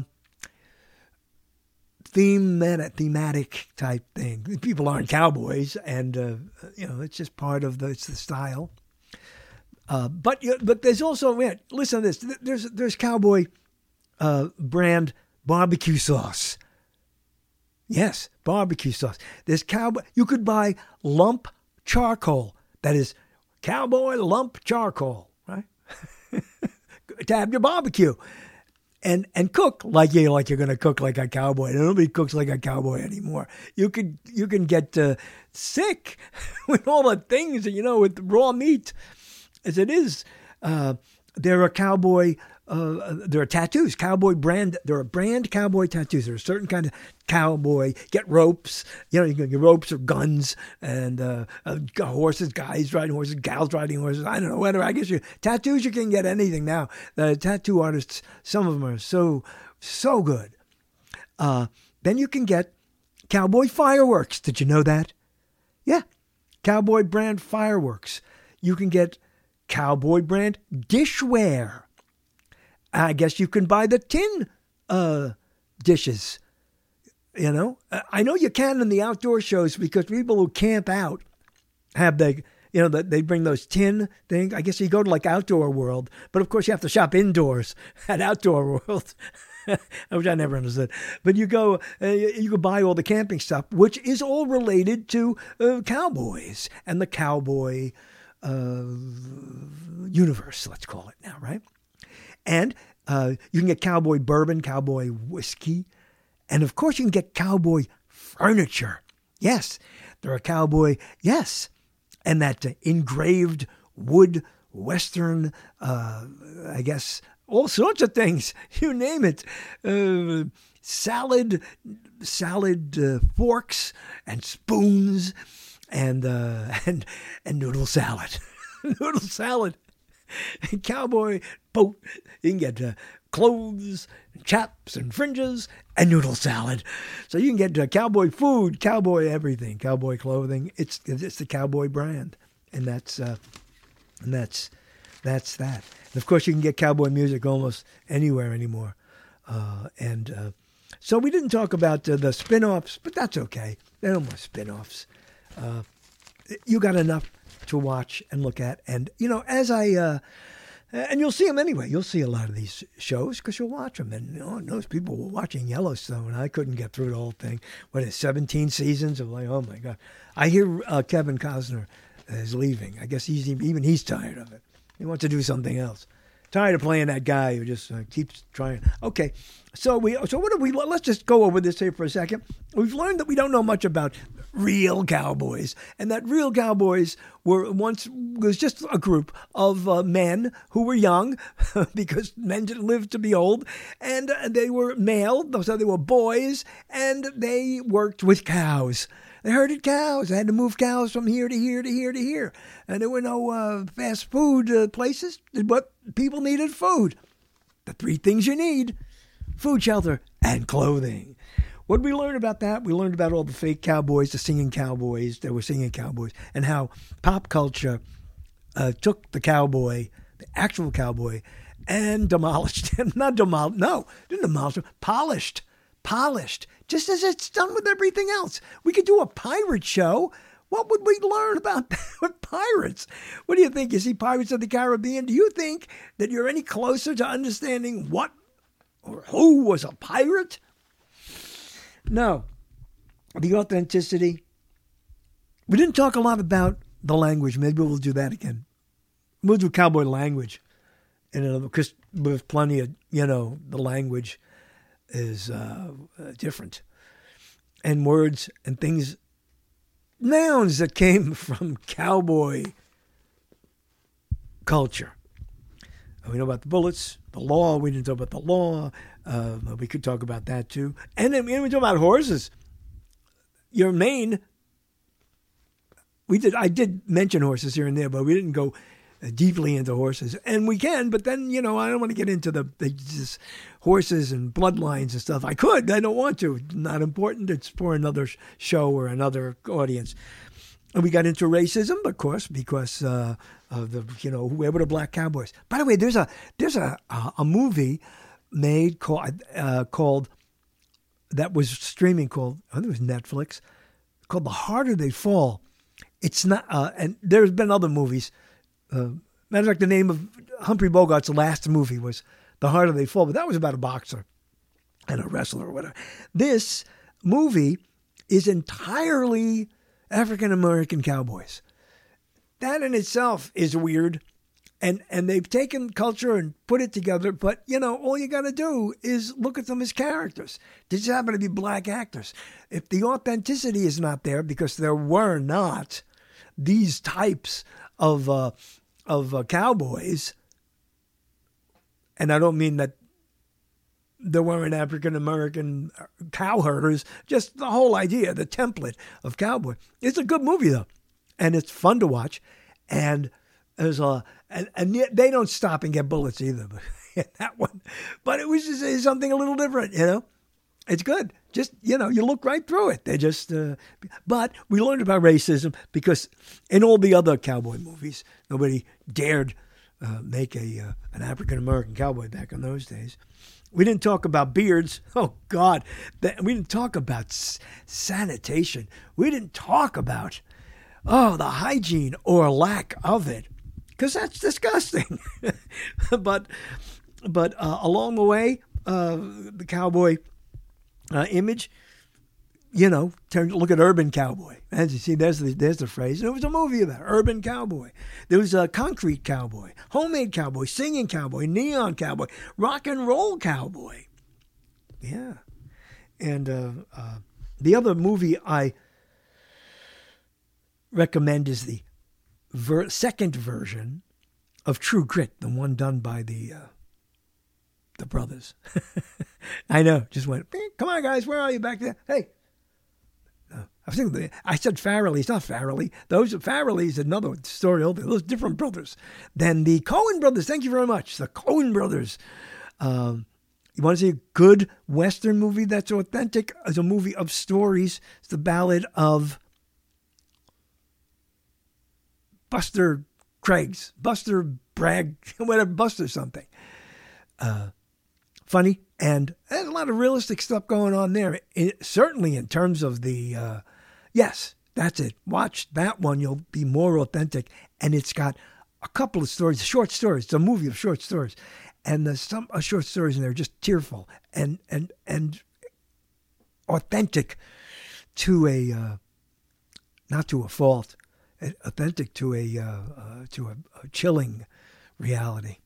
theme thematic type thing. People aren't cowboys, and uh, you know it's just part of the it's the style. Uh, but but there's also listen to this. There's there's cowboy uh, brand barbecue sauce. Yes, barbecue sauce. There's cowboy. You could buy lump charcoal. That is cowboy lump charcoal, right? to have your barbecue and and cook like you like you're going to cook like a cowboy. Nobody cooks like a cowboy anymore. You could you can get uh, sick with all the things you know with raw meat, as it is. Uh, there are a cowboy uh, there are tattoos, cowboy brand. There are brand cowboy tattoos. There are certain kind of cowboy. Get ropes. You know, you can get ropes or guns and uh, uh, horses, guys riding horses, gals riding horses. I don't know whether. I guess you tattoos. You can get anything now. The tattoo artists, some of them are so so good. Uh, then you can get cowboy fireworks. Did you know that? Yeah, cowboy brand fireworks. You can get cowboy brand dishware. I guess you can buy the tin uh, dishes. You know, I know you can in the outdoor shows because people who camp out have the, you know, they bring those tin things. I guess you go to like Outdoor World, but of course you have to shop indoors at Outdoor World. which I never understood. But you go, uh, you can buy all the camping stuff, which is all related to uh, cowboys and the cowboy uh, universe, let's call it now, right? And uh, you can get cowboy bourbon, cowboy whiskey, and of course you can get cowboy furniture. Yes, there are cowboy, yes, and that uh, engraved wood western, uh, I guess, all sorts of things. You name it. Uh, salad, salad uh, forks and spoons, and uh, and and noodle salad, noodle salad. cowboy boat. You can get uh, clothes, chaps, and fringes, and noodle salad. So you can get uh, cowboy food, cowboy everything, cowboy clothing. It's it's the cowboy brand, and that's uh, and that's that's that. And of course, you can get cowboy music almost anywhere anymore. Uh, and uh, so we didn't talk about uh, the spin-offs, but that's okay. They're no more spin-offs. Uh, you got enough to watch and look at. And, you know, as I, uh, and you'll see them anyway. You'll see a lot of these shows because you'll watch them. And you know, those people were watching Yellowstone. and I couldn't get through the whole thing. What is 17 seasons of like, oh my God. I hear uh, Kevin Costner is leaving. I guess he's even he's tired of it. He wants to do something else. Tired of playing that guy who just uh, keeps trying. Okay, so we so what do we? Let's just go over this here for a second. We've learned that we don't know much about real cowboys, and that real cowboys were once was just a group of uh, men who were young, because men didn't live to be old, and uh, they were male, so they were boys, and they worked with cows. They herded cows. They had to move cows from here to here to here to here. And there were no uh, fast food uh, places, but people needed food. The three things you need food, shelter, and clothing. What did we learn about that? We learned about all the fake cowboys, the singing cowboys that were singing cowboys, and how pop culture uh, took the cowboy, the actual cowboy, and demolished him. Not demolished, no, didn't demolish him, polished, polished, just as it's done with everything else. We could do a pirate show. What would we learn about with pirates? What do you think? You see Pirates of the Caribbean? Do you think that you're any closer to understanding what or who was a pirate? No. The authenticity. We didn't talk a lot about the language. Maybe we'll do that again. We'll do cowboy language. And because with plenty of, you know, the language is uh, different. And words and things, nouns that came from cowboy culture. We know about the bullets, the law. We didn't talk about the law. Uh, we could talk about that too. And then we talk about horses. Your main. We did. I did mention horses here and there, but we didn't go uh, deeply into horses. And we can, but then you know I don't want to get into the, the horses and bloodlines and stuff. I could. I don't want to. Not important. It's for another show or another audience. And we got into racism, of course, because uh, of the you know whoever the black cowboys. By the way, there's a there's a a, a movie made called uh, called that was streaming called I think it was Netflix called The Harder They Fall. It's not, uh, and there's been other movies. Uh, matter of fact, the name of Humphrey Bogart's last movie was The Harder They Fall, but that was about a boxer and a wrestler or whatever. This movie is entirely African American cowboys. That in itself is weird. And, and they've taken culture and put it together, but you know, all you got to do is look at them as characters. They just happen to be black actors. If the authenticity is not there, because there were not these types of uh, of uh, cowboys, and I don't mean that there weren't African American cowherders. Just the whole idea, the template of cowboy. It's a good movie though, and it's fun to watch. And there's a and, and they don't stop and get bullets either. But that one, but it was just something a little different, you know. It's good. Just you know, you look right through it. They just. Uh, but we learned about racism because in all the other cowboy movies, nobody dared uh, make a uh, an African American cowboy back in those days. We didn't talk about beards. Oh God, we didn't talk about sanitation. We didn't talk about oh the hygiene or lack of it, because that's disgusting. but but uh, along the way, uh, the cowboy uh, image, you know, turn look at Urban Cowboy. As you see, there's the there's the phrase. And it was a movie about it, Urban Cowboy. There was a Concrete Cowboy, Homemade Cowboy, Singing Cowboy, Neon Cowboy, Rock and Roll Cowboy. Yeah, and uh, uh, the other movie I recommend is the ver- second version of True Grit, the one done by the uh, the brothers. I know, just went. Come on, guys, where are you back there? Hey, I think I said Farrelly. It's not Farrelly. Those Farrelly is another story. Those different brothers than the Coen brothers. Thank you very much. The Coen brothers. Um, you want to see a good Western movie that's authentic as a movie of stories? It's the Ballad of Buster Craigs, Buster Bragg, whatever, Buster something. Uh, funny and there's a lot of realistic stuff going on there. It, certainly in terms of the uh, Yes, that's it. Watch that one. You'll be more authentic. And it's got a couple of stories, short stories. It's a movie of short stories. And there's some uh, short stories in there just tearful and and and authentic to a uh, not to a fault, authentic to a uh, uh, to a, a, chilling reality.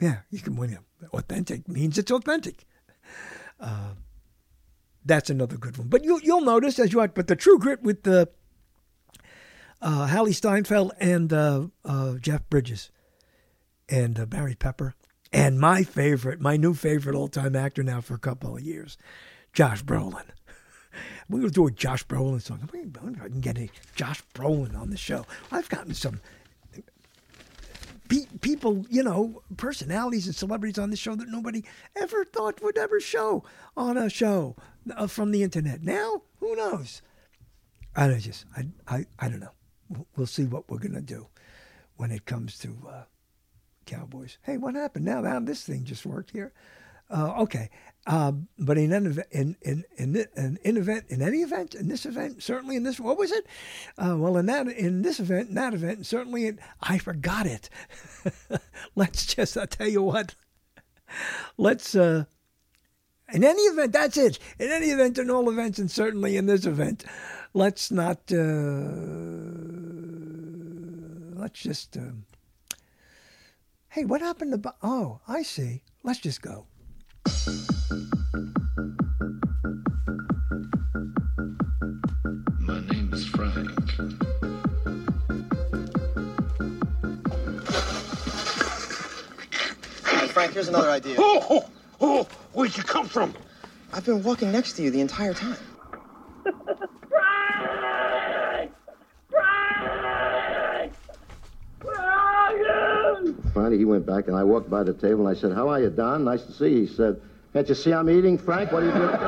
Yeah, you can win. Authentic means it's authentic. Uh, that's another good one. But you, you'll notice as you watch, but the True Grit with the uh, Hailee Steinfeld and uh, uh, Jeff Bridges and uh, Barry Pepper. And my favorite, my new favorite all time actor now for a couple of years, Josh Brolin. We're going to do a Josh Brolin song. I can get a Josh Brolin on the show. I've gotten some people, you know, personalities and celebrities on the show that nobody ever thought would ever show on a show uh, from the internet. Now, who knows? I don't just, I, I, I don't know. We'll see what we're gonna do when it comes to uh, Cowboys. Hey, what happened now? Now this thing just worked here. Uh, okay, uh, but in an in in in, in, in event, in any event, in this event, certainly in this, what was it? Uh, well, in that, in this event, in that event, certainly, in, I forgot it. Let's just, I tell you what. Let's uh, in any event, that's it. In any event, in all events, and certainly in this event, let's not. Uh, let's just. Uh, hey, what happened to? Oh, I see. Let's just go. Frank, here's another idea. Oh, oh, oh, where'd you come from? I've been walking next to you the entire time. Frank! Frank! Where are you? Finally, he went back, and I walked by the table, and I said, how are you, Don? Nice to see you. He said, can't you see I'm eating, Frank? What are you doing?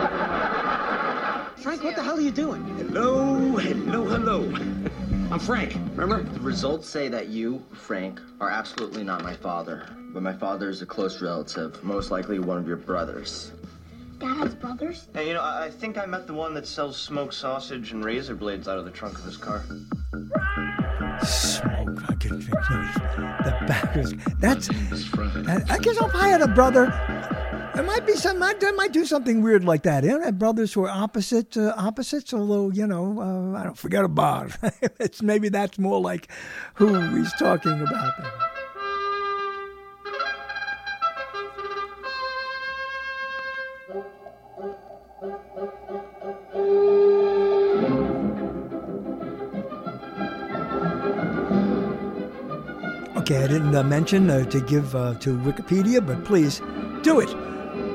Frank, what the hell are you doing? Hello, hello, hello. I'm Frank, remember? The results say that you, Frank, are absolutely not my father, but my father is a close relative, most likely one of your brothers. Dad has brothers? Hey, you know, I, I think I met the one that sells smoked sausage and razor blades out of the trunk of his car. Smoke fucking the backers. That's. That, I guess if I had a brother, it might be some. I, I might do something weird like that. You know, have brothers who are opposite uh, opposites, although you know, uh, I don't forget about. it's maybe that's more like who he's talking about. Okay, I didn't uh, mention uh, to give uh, to Wikipedia, but please do it.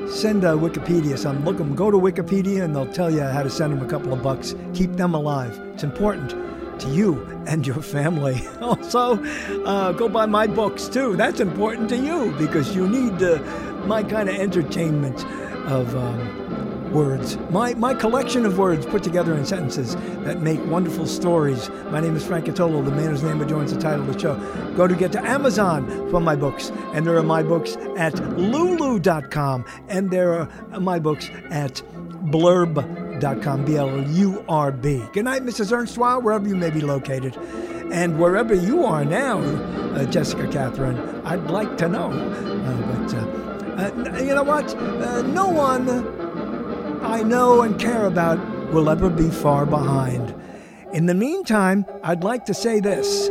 Send uh, Wikipedia some. Look them. Go to Wikipedia, and they'll tell you how to send them a couple of bucks. Keep them alive. It's important to you and your family. Also, uh, go buy my books too. That's important to you because you need uh, my kind of entertainment of. Um, words. My, my collection of words put together in sentences that make wonderful stories. My name is Frank Catolo, the man whose name adjoins the title of the show. Go to get to Amazon for my books. And there are my books at lulu.com. And there are my books at blurb.com, B L U R B. Good night, Mrs. Ernstois, wherever you may be located. And wherever you are now, uh, Jessica Catherine, I'd like to know. Uh, but uh, uh you know what? Uh, no one I know and care about will ever be far behind. In the meantime, I'd like to say this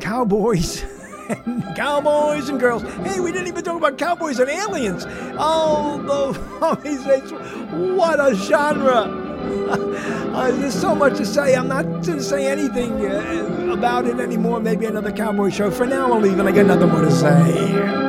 Cowboys. cowboys and girls. Hey, we didn't even talk about cowboys and aliens. Oh, the what a genre! Uh, there's so much to say. I'm not going to say anything uh, about it anymore. Maybe another cowboy show. For now, I'll leave, and I got nothing more to say.